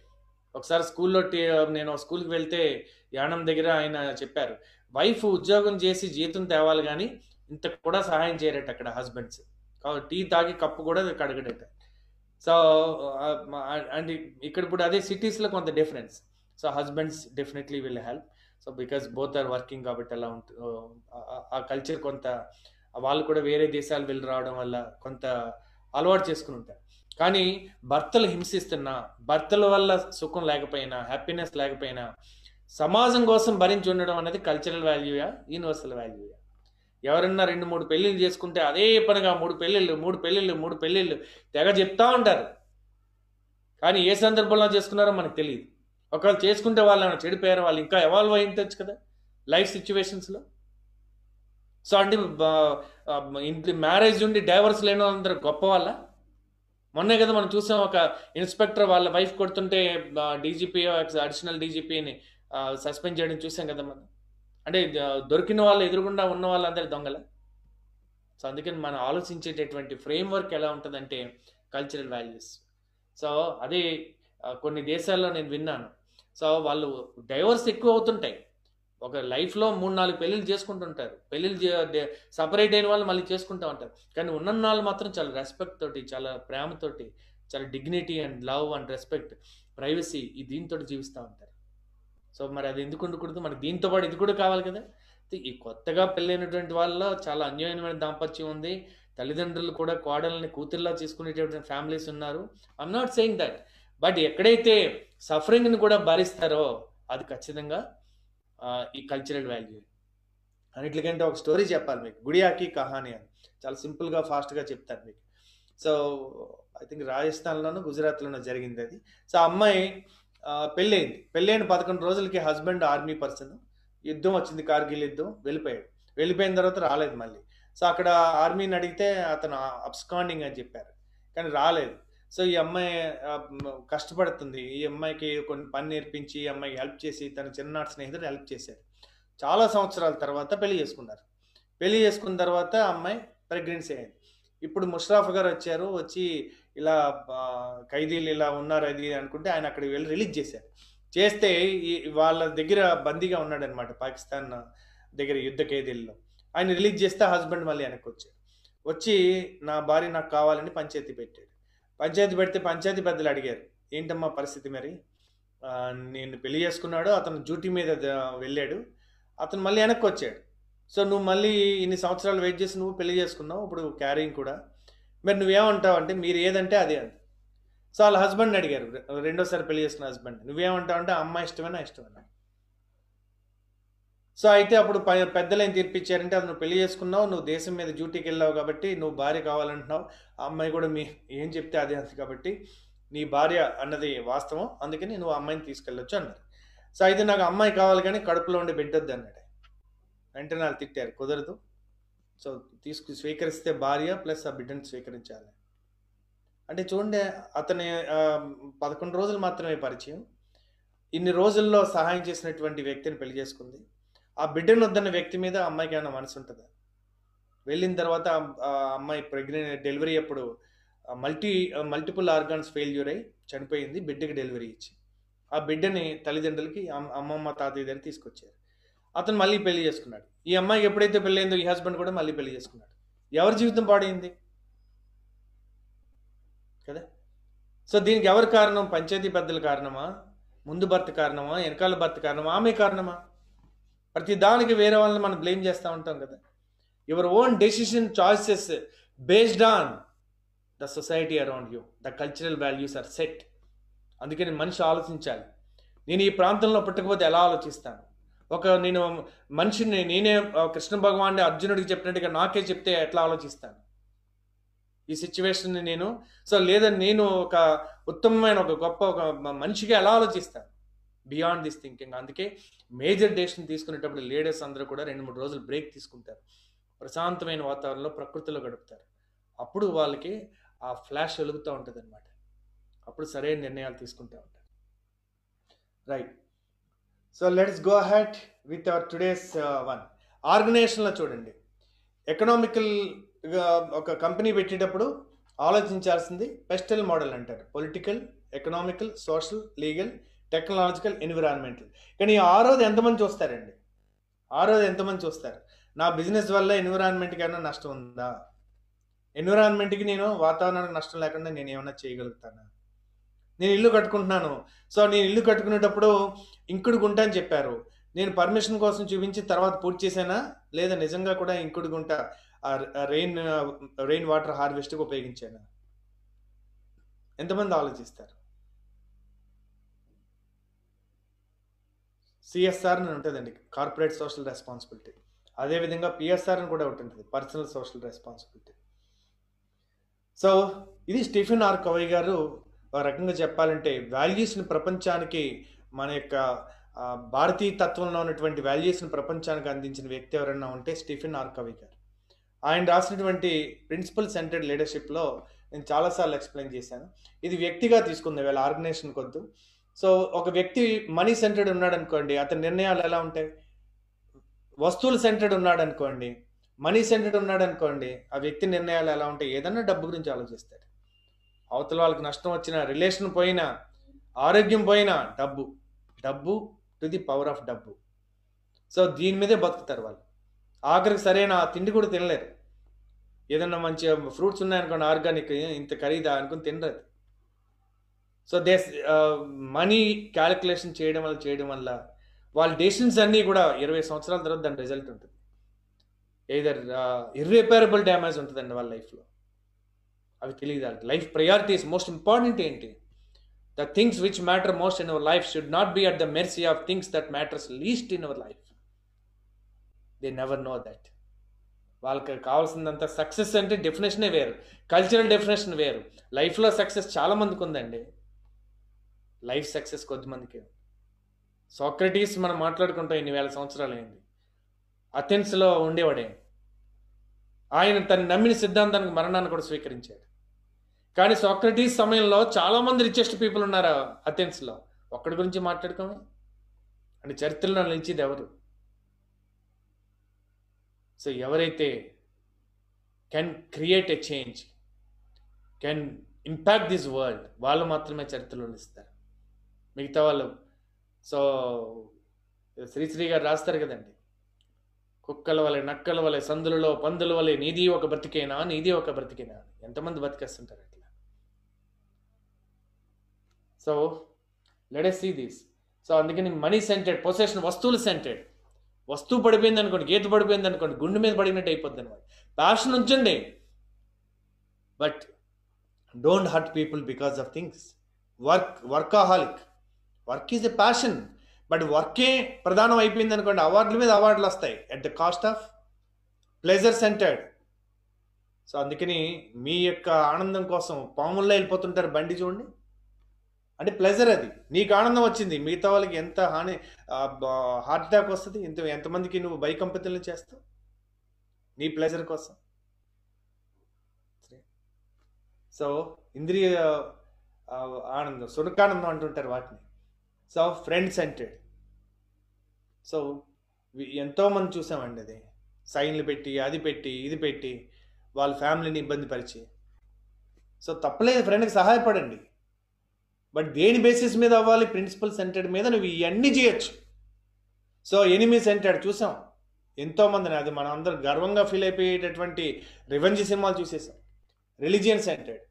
ఒకసారి స్కూల్లో టీ- నేను స్కూల్కి వెళ్తే యానం దగ్గర ఆయన చెప్పారు వైఫ్ ఉద్యోగం చేసి జీతం తేవాలి కానీ ఇంత కూడా సహాయం చేయరట అక్కడ హస్బెండ్స్. టీ తాగి కప్పు కూడా కడగడట. సో అండ్ ఇక్కడ ఇప్పుడు అదే సిటీస్లో కొంత difference. So husbands definitely will help. So because both are working కాబట్టి అలా ఉంటుంది ఆ కల్చర్ కొంత వాళ్ళు కూడా వేరే దేశాలు వెళ్ళి రావడం వల్ల కొంత అలవాటు చేసుకుని ఉంటారు. కానీ భర్తలు హింసిస్తున్నా భర్తల వల్ల సుఖం లేకపోయినా హ్యాపీనెస్ లేకపోయినా సమాజం కోసం భరించి ఉండడం అనేది కల్చరల్ వాల్యూయా యూనివర్సల్ వాల్యూయా ఎవరన్నా రెండు మూడు పెళ్ళిళ్ళు చేసుకుంటే అదే పనిగా మూడు పెళ్ళిళ్ళు మూడు పెళ్ళిళ్ళు మూడు పెళ్ళిళ్ళు తెగ చెప్తా ఉంటారు. కానీ ఏ సందర్భంలో చేసుకున్నారో మనకు తెలియదు. ఒకవేళ చేసుకుంటే వాళ్ళు ఏమైనా చెడిపోయారు వాళ్ళు ఇంకా ఎవాల్వ్ అయి కదా లైఫ్ సిచ్యువేషన్స్లో సో అంటే ఇంటి మ్యారేజ్ ఉండి డైవర్స్ లేని వాళ్ళందరూ గొప్ప వాళ్ళ మొన్నే కదా మనం చూసాం ఒక ఇన్స్పెక్టర్ వాళ్ళ వైఫ్ కొడుతుంటే డీజీపీ అడిషనల్ డీజీపీని సస్పెండ్ చేయడం చూసాం కదా మనం. అంటే దొరికిన వాళ్ళు ఎదురుగుండా ఉన్న వాళ్ళందరి దొంగల? సో అందుకని మనం ఆలోచించేటటువంటి ఫ్రేమ్ వర్క్ ఎలా ఉంటుందంటే కల్చరల్ వాల్యూస్ సో అదే కొన్ని దేశాల్లో నేను విన్నాను. సో వాళ్ళు డైవర్స్ ఎక్కువ అవుతుంటాయి. ఒక లైఫ్లో మూడు నాలుగు పెళ్ళిళ్ళు చేసుకుంటుంటారు. పెళ్ళిళ్ళు సపరేట్ అయిన వాళ్ళు మళ్ళీ చేసుకుంటూ ఉంటారు. కానీ ఉన్న వాళ్ళు మాత్రం చాలా రెస్పెక్ట్ తోటి చాలా ప్రేమతోటి చాలా dignity and love and respect privacy ఈ దీంతో జీవిస్తూ ఉంటారు. సో మరి అది ఎందుకు ఉండకూడదు? మనకి దీంతో పాటు ఇది కూడా కావాలి కదా? ఈ కొత్తగా పెళ్ళైనటువంటి వాళ్ళలో చాలా అన్యోన్యమైన దాంపత్యం ఉంది. తల్లిదండ్రులు కూడా కోడల్ని కూతుర్లా చేసుకునేటటువంటి ఫ్యామిలీస్ ఉన్నారు. I'm not saying that but ఎక్కడైతే సఫరింగ్ని కూడా భరిస్తారో అది ఖచ్చితంగా ఈ కల్చరల్ వాల్యూ అన్నిటికంటే ఒక స్టోరీ చెప్పాలి మీకు. గుడియాకి కహాని అని. చాలా సింపుల్గా ఫాస్ట్గా చెప్తాను మీకు. సో ఐ థింక్ రాజస్థాన్లోనూ గుజరాత్లోనూ జరిగింది అది. సో ఆ అమ్మాయి పెళ్ళయింది. పెళ్ళైన పదకొండు రోజులకి హస్బెండ్ ఆర్మీ పర్సన్ యుద్ధం వచ్చింది కార్గిల్ యుద్ధం. వెళ్ళిపోయాడు. వెళ్ళిపోయిన తర్వాత రాలేదు మళ్ళీ. సో అక్కడ ఆర్మీని అడిగితే అతను అబ్స్కాండింగ్ అని చెప్పారు. కానీ రాలేదు. సో ఈ అమ్మాయి కష్టపడుతుంది. ఈ అమ్మాయికి కొన్ని పని నేర్పించి ఈ అమ్మాయికి హెల్ప్ చేసి తన చిన్ననాటి స్నేహితుడు హెల్ప్ చేశారు చాలా సంవత్సరాల తర్వాత పెళ్ళి చేసుకున్నారు. పెళ్ళి చేసుకున్న తర్వాత ఆ అమ్మాయి ప్రెగ్నెన్సీ అయింది. ఇప్పుడు ముషరాఫ్ గారు వచ్చారు వచ్చి ఇలా ఖైదీలు ఇలా ఉన్నారు అది అనుకుంటే ఆయన అక్కడికి వెళ్ళి రిలీజ్ చేశారు. చేస్తే ఈ వాళ్ళ దగ్గర బందీగా ఉన్నాడనమాట పాకిస్తాన్ దగ్గర యుద్ధ ఖైదీల్లో. ఆయన రిలీజ్ చేస్తే హస్బెండ్ మళ్ళీ వెనక్కి వచ్చాడు. వచ్చి నా భార్య నాకు కావాలని పంచాయతీ పెట్టాడు. పంచాయతీ పెడితే పంచాయతీ పెద్దలు అడిగారు ఏంటమ్మా పరిస్థితి మరి? నేను పెళ్ళి చేసుకున్నాడు అతను డ్యూటీ మీద వెళ్ళాడు అతను మళ్ళీ వెనక్కి వచ్చాడు. సో నువ్వు మళ్ళీ ఇన్ని సంవత్సరాలు వెయిట్ చేసి నువ్వు పెళ్ళి చేసుకున్నావు ఇప్పుడు క్యారింగ్ కూడా. మరి నువ్వేమంటావు అంటే మీరు ఏదంటే అదే అంట సో వాళ్ళ హస్బెండ్ అడిగారు రెండోసారి పెళ్ళి చేసుకున్న హస్బెండ్ నువ్వేమంటావు అంటే అమ్మాయి ఇష్టమేనా ఇష్టమేనా? సో అయితే అప్పుడు ప- పెద్దలు ఏం తీర్పిచ్చారంటే అది నువ్వు పెళ్ళి చేసుకున్నావు నువ్వు దేశం మీద డ్యూటీకి వెళ్ళావు కాబట్టి నువ్వు భార్య కావాలంటున్నావు ఆ అమ్మాయి కూడా మీ ఏం చెప్తే అదే అంది కాబట్టి నీ భార్య అన్నది వాస్తవం అందుకని నువ్వు ఆ అమ్మాయిని తీసుకెళ్ళొచ్చు అన్నారు. సో అయితే నాకు అమ్మాయి కావాలి కానీ కడుపులో ఉండి బిడ్డొద్దు అన్నాడు. వెంటనే వాళ్ళు తిట్టారు కుదరదు. సో తీసుకు స్వీకరిస్తే భార్య ప్లస్ ఆ బిడ్డను స్వీకరించాలి. అంటే చూడండి అతని పదకొండు రోజులు మాత్రమే పరిచయం. ఇన్ని రోజుల్లో సహాయం చేసినటువంటి వ్యక్తిని పెళ్ళి చేసుకుంది. ఆ బిడ్డను వద్దన్న వ్యక్తి మీద అమ్మాయికి ఏమైనా మనసు ఉంటుందా? వెళ్ళిన తర్వాత ఆ- అమ్మాయి ప్రెగ్నెంట్ డెలివరీ అప్పుడు మల్టీ మల్టిపుల్ ఆర్గాన్స్ ఫెయిల్యూర్ అయి చనిపోయింది బిడ్డకి డెలివరీ ఇచ్చి. ఆ బిడ్డని తల్లిదండ్రులకి అమ్మమ్మ తాతయ్య దగ్గర తీసుకొచ్చారు. అతను మళ్ళీ పెళ్ళి చేసుకున్నాడు. ఈ అమ్మాయికి ఎప్పుడైతే పెళ్ళైందో ఈ హస్బెండ్ కూడా మళ్ళీ పెళ్ళి చేసుకున్నాడు. ఎవరి జీవితం పాడైంది? కదా? సో దీనికి ఎవరి కారణం? పంచాయతీ పెద్దల కారణమా? ముందు భర్త కారణమా? వెనకాల భర్త కారణమా? ఆమె కారణమా? ప్రతి దానికి వేరే వాళ్ళని మనం బ్లేమ్ చేస్తూ ఉంటాం కదా. Your own decision choices based on the society around you the cultural values are set అందుకని మనిషి ఆలోచించాలి. నేను ఈ ప్రాంతంలో పుట్టకపోతే ఎలా ఆలోచిస్తాను? ఒక నేను మనిషిని నేనే కృష్ణ భగవాన్ అర్జునుడికి చెప్పినట్టుగా నాకే చెప్తే ఎట్లా ఆలోచిస్తాను? ఈ సిచ్యువేషన్ని నేను సో లేదా నేను ఒక ఉత్తమమైన ఒక గొప్ప ఒక మ- మనిషిగా ఎలా ఆలోచిస్తాను? బియాండ్ దిస్ థింకింగ్ అందుకే మేజర్ డెసిషన్ తీసుకునేటప్పుడు లీడర్స్ అందరూ కూడా రెండు మూడు రోజులు బ్రేక్ తీసుకుంటారు. ప్రశాంతమైన వాతావరణంలో ప్రకృతిలో గడుపుతారు. అప్పుడు వాళ్ళకి ఆ ఫ్లాష్ వెలుగుతూ ఉంటుంది అనమాట అప్పుడు సరైన నిర్ణయాలు తీసుకుంటూ ఉంటారు. Right so let's go hat with our today's one ఆర్గనైజేషన్లో చూడండి. ఎకనామికల్ uh, ఒక కంపెనీ పెట్టేటప్పుడు ఆలోచించాల్సింది పెస్టల్ మోడల్ అంటారు. Political economical social legal technological environmental కానీ ఈ ఆరోది ఎంతమంది చూస్తారండి? ఆరోది ఎంతమంది చూస్తారు? నా బిజినెస్ వల్ల ఎన్విరాన్మెంట్కి ఏమైనా నష్టం ఉందా? ఎన్విరాన్మెంట్కి నేను వాతావరణానికి నష్టం లేకుండా నేను ఏమైనా చేయగలుగుతానా? నేను ఇల్లు కట్టుకుంటున్నాను. సో నేను ఇల్లు కట్టుకునేటప్పుడు ఇంకుడు గుంట అని చెప్పారు. నేను పర్మిషన్ కోసం చూపించి తర్వాత పూర్తి చేశానా? లేదా నిజంగా కూడా ఇంకుడు గుంట రెయిన్ రెయిన్ వాటర్ హార్వెస్ట్కి ఉపయోగించానా? ఎంతమంది ఆలోచిస్తారు? సిఎస్ఆర్ అని ఉంటుందండి కార్పొరేట్ సోషల్ రెస్పాన్సిబిలిటీ అదేవిధంగా పిఎస్ఆర్ అని కూడా ఒకటి ఉంటుంది పర్సనల్ సోషల్ రెస్పాన్సిబిలిటీ సో ఇది స్టీఫెన్ ఆర్ కవై గారు ఒక రకంగా చెప్పాలంటే వాల్యూస్ని ప్రపంచానికి మన యొక్క భారతీయ తత్వంలో ఉన్నటువంటి వాల్యూస్ని ప్రపంచానికి అందించిన వ్యక్తి ఎవరైనా ఉంటే స్టీఫెన్ ఆర్ కవి గారు. ఆయన రాసినటువంటి ప్రిన్సిపల్ సెంటర్డ్ లీడర్షిప్లో నేను చాలాసార్లు ఎక్స్ప్లెయిన్ చేశాను. ఇది వ్యక్తిగా తీసుకుంది వీళ్ళ ఆర్గనైజేషన్ కొద్దు. సో ఒక వ్యక్తి మనీ సెంటర్డ్ ఉన్నాడు అనుకోండి అతని నిర్ణయాలు ఎలా ఉంటాయి? వస్తువులు సెంటర్డ్ ఉన్నాడు అనుకోండి మనీ సెంటర్డ్ ఉన్నాడు అనుకోండి ఆ వ్యక్తి నిర్ణయాలు ఎలా ఉంటాయి? ఏదన్నా డబ్బు గురించి ఆలోచిస్తాడు. అవతల వాళ్ళకి నష్టం వచ్చినా రిలేషన్ పోయినా ఆరోగ్యం పోయినా డబ్బు డబ్బు టు ది పవర్ ఆఫ్ డబ్బు. సో దీని మీదే బతుకుతారు వాళ్ళు. ఆఖరికి సరైన తిండి కూడా తినలేరు. ఏదన్నా మంచి ఫ్రూట్స్ ఉన్నాయనుకోండి ఆర్గానిక్ ఇంత ఖరీదా అనుకుని తినరు. సో దే మనీ క్యాలిక్యులేషన్ చేయడం వల్ల చేయడం వల్ల వాళ్ళ డెసిషన్స్ అన్నీ కూడా ఇరవై సంవత్సరాల తర్వాత దాని రిజల్ట్ ఉంటుంది. ఏదర్ ఇర్రిపేరబుల్ డ్యామేజ్ ఉంటుందండి వాళ్ళ లైఫ్లో అవి తెలియదు వాళ్ళకి. లైఫ్ ప్రయారిటీస్ మోస్ట్ ఇంపార్టెంట్ ఏంటి? The things which matter most in our life should not be at the mercy of things that matters least in our life they never know that వాళ్ళకి కావాల్సిందంత సక్సెస్ అంటే డెఫినేషనే వేరు. కల్చరల్ డెఫినేషన్ వేరు. లైఫ్లో సక్సెస్ చాలా మందికి ఉందండి. లైఫ్ సక్సెస్ కొద్దిమందికే సాక్రటీస్ మనం మాట్లాడుకుంటాం ఇన్ని వేల సంవత్సరాలు అయింది. అథెన్స్లో ఉండేవాడే? ఆయన తను నమ్మిన సిద్ధాంతానికి మరణాన్ని కూడా స్వీకరించాడు. కానీ సాక్రటీస్ సమయంలో చాలామంది రిచెస్ట్ పీపుల్ ఉన్నారు అథెన్స్లో. ఒక్కడి గురించి మాట్లాడుకోమే. అంటే చరిత్రలో నిలిచేది ఎవరు? సో ఎవరైతే can create a change can impact this world వాళ్ళు మాత్రమే చరిత్రలో నిలుస్తారు. మిగతా వాళ్ళు. సో శ్రీశ్రీ గారు రాస్తారు కదండి. కుక్కల వలె నక్కల వలె సందులలో పందుల వలె నీది ఒక బ్రతికేనా నీది ఒక బ్రతికేనా ఎంతమంది బతికేస్తుంటారు అట్లా? So let see this so అందుకని మనీ సెంటెడ్ పొసెషన్ వస్తువులు సెంటెడ్ వస్తువు పడిపోయింది అనుకోండి గీత పడిపోయింది అనుకోండి గుండె మీద పడినట్టు అయిపోద్ది అనమాట ప్యాషన్ ఉంచండి. But don't hurt people because of things work workaholic work is a passion but వర్కే ప్రధానం అయిపోయింది అనుకోండి అవార్డుల మీద అవార్డులు వస్తాయి. At the cost of pleasure centred so అందుకని మీ యొక్క ఆనందం కోసం పాముల్లో వెళ్ళిపోతుంటారు బండి చూడండి. అంటే ప్లెజర్ అది. నీకు ఆనందం వచ్చింది మిగతా వాళ్ళకి ఎంత హాని హార్ట్ అటాక్ వస్తుంది ఇంత ఎంతమందికి నువ్వు బైకంపతులను చేస్తావు? నీ ప్లెజర్ కోసం. సో ఇంద్రియ ఆనందం సునకానందం అంటుంటారు వాటిని. So friend scented. సో ఎంతోమంది చూసామండి అది. సైన్లు పెట్టి అది పెట్టి ఇది పెట్టి వాళ్ళ ఫ్యామిలీని ఇబ్బంది పరిచి. సో తప్పలేదు ఫ్రెండ్కి సహాయపడండి. బట్ దేని బేసిస్ మీద అవ్వాలి? ప్రిన్సిపల్ సెంటెడ్ మీద నువ్వు ఇవన్నీ చేయొచ్చు. సో ఎనిమి సెంటెడ్ చూసాం. ఎంతోమందిని అది మనం అందరం గర్వంగా ఫీల్ అయిపోయేటటువంటి రివెంజ్ సినిమాలు చూసేసాం. Religion centred.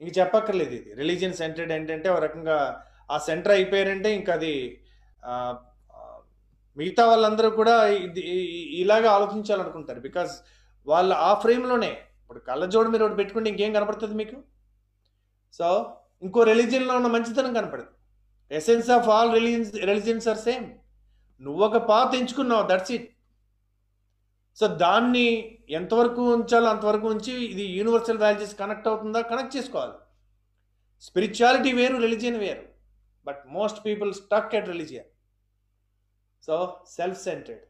ఇంక చెప్పక్కర్లేదు ఇది. రిలీజియన్ సెంటెడ్ ఏంటంటే ఒక రకంగా ఆ సెంటర్ అయిపోయారంటే ఇంకా అది మిగతా వాళ్ళందరూ కూడా ఇది ఇలాగే ఆలోచించాలనుకుంటారు. బికాజ్ వాళ్ళ ఆ ఫ్రేమ్లోనే ఇప్పుడు కళ్ళజోడు మీరు ఒకటి పెట్టుకుంటే ఇంకేం కనపడుతుంది మీకు? సో ఇంకో రిలీజియన్లో ఉన్న మంచితనం కనపడదు. Essence of all religions religions are same నువ్వు ఒక పాత్ ఎంచుకున్నావు దట్స్ ఇట్ సో దాన్ని ఎంతవరకు ఉంచాలో అంతవరకు ఉంచి ఇది యూనివర్సల్ వాల్యూస్ కనెక్ట్ అవుతుందా? కనెక్ట్ చేసుకోవాలి. స్పిరిచువాలిటీ వేరు రిలీజియన్ వేరు. But most people stuck at religion so self centred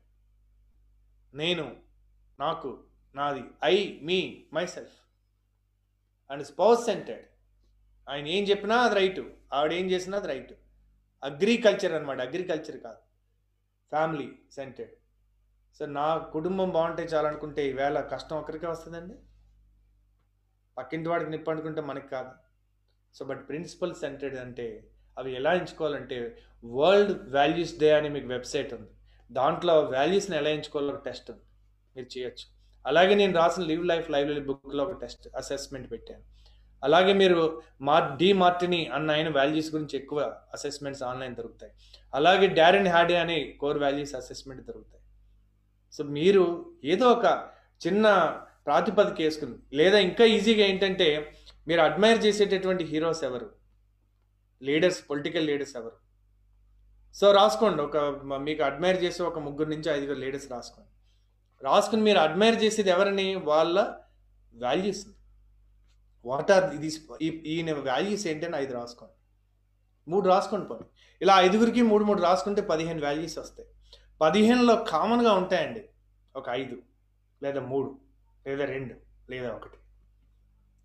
నేను నాకు నాది I me myself and spouse centred ఆయన ఏం చెప్పినా అది రైట్ ఆవిడ ఏం చేసినా అది రైట్ అగ్రికల్చర్ అనమాట అగ్రికల్చర్ కాదు. ఫ్యామిలీ సెంటర్డ్ సో నా కుటుంబం బాగుంటే చాలనుకుంటే ఈవేళ కష్టం ఒకరికే వస్తుందండి. పక్కింటి వాడికి నిప్పు అనుకుంటే మనకి కాదు. సో బట్ ప్రిన్సిపల్ సెంటర్డ్ అంటే అవి ఎలా ఎంచుకోవాలంటే వరల్డ్ వాల్యూస్ డే అని మీకు వెబ్సైట్ ఉంది. దాంట్లో వాల్యూస్ని ఎలా ఎంచుకోవాలో ఒక టెస్ట్ ఉంది. మీరు చేయొచ్చు. అలాగే నేను రాసిన లివ్ లైఫ్ లైబ్రరీ బుక్లో ఒక టెస్ట్ అసెస్మెంట్ పెట్టాను. అలాగే మీరు మార్ డి మార్టిని అన్న ఆయన వాల్యూస్ గురించి ఎక్కువ అసెస్మెంట్స్ ఆన్లైన్ దొరుకుతాయి. అలాగే డారెన్ హ్యాడే అనే కోర్ వాల్యూస్ అసెస్మెంట్ దొరుకుతాయి. సో మీరు ఏదో ఒక చిన్న ప్రాతిపదిక వేసుకుని లేదా ఇంకా ఈజీగా ఏంటంటే మీరు అడ్మైర్ చేసేటటువంటి హీరోస్ ఎవరు? లీడర్స్ పొలిటికల్ లీడర్స్ ఎవరు? సో రాసుకోండి ఒక మీకు అడ్మైర్ చేసే ఒక ముగ్గురు నుంచి ఐదుగురు లీడర్స్ రాసుకోండి. రాసుకుని మీరు అడ్మైర్ చేసేది ఎవరిని వాళ్ళ వాల్యూస్. వాట్ ఆర్ ఇది ఈ- ఈయన వాల్యూస్ ఏంటని ఐదు రాసుకోండి. మూడు రాసుకోండి పోనీ. ఇలా ఐదుగురికి మూడు మూడు రాసుకుంటే పదిహేను వాల్యూస్ వస్తాయి. పదిహేనులో కామన్గా ఉంటాయండి. ఒక ఐదు లేదా మూడు లేదా రెండు లేదా ఒకటి.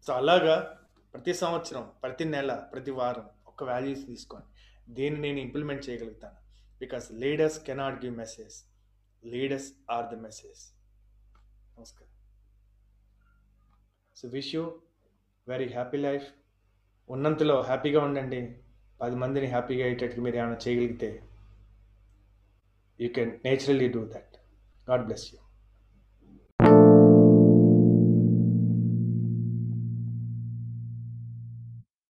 సో అలాగా ప్రతి సంవత్సరం ప్రతి నెల ప్రతి వారం ఒక వాల్యూస్ తీసుకోండి దీన్ని నేను ఇంప్లిమెంట్ చేయగలుగుతాను. Because leaders cannot give message leaders are the message నమస్కారం so wish you very happy life ఉన్నంతలో హ్యాపీగా ఉండండి. పది మందిని హ్యాపీగా అయ్యేటట్టు మీరు ఏమైనా చేయగలిగితే you can naturally do that God bless you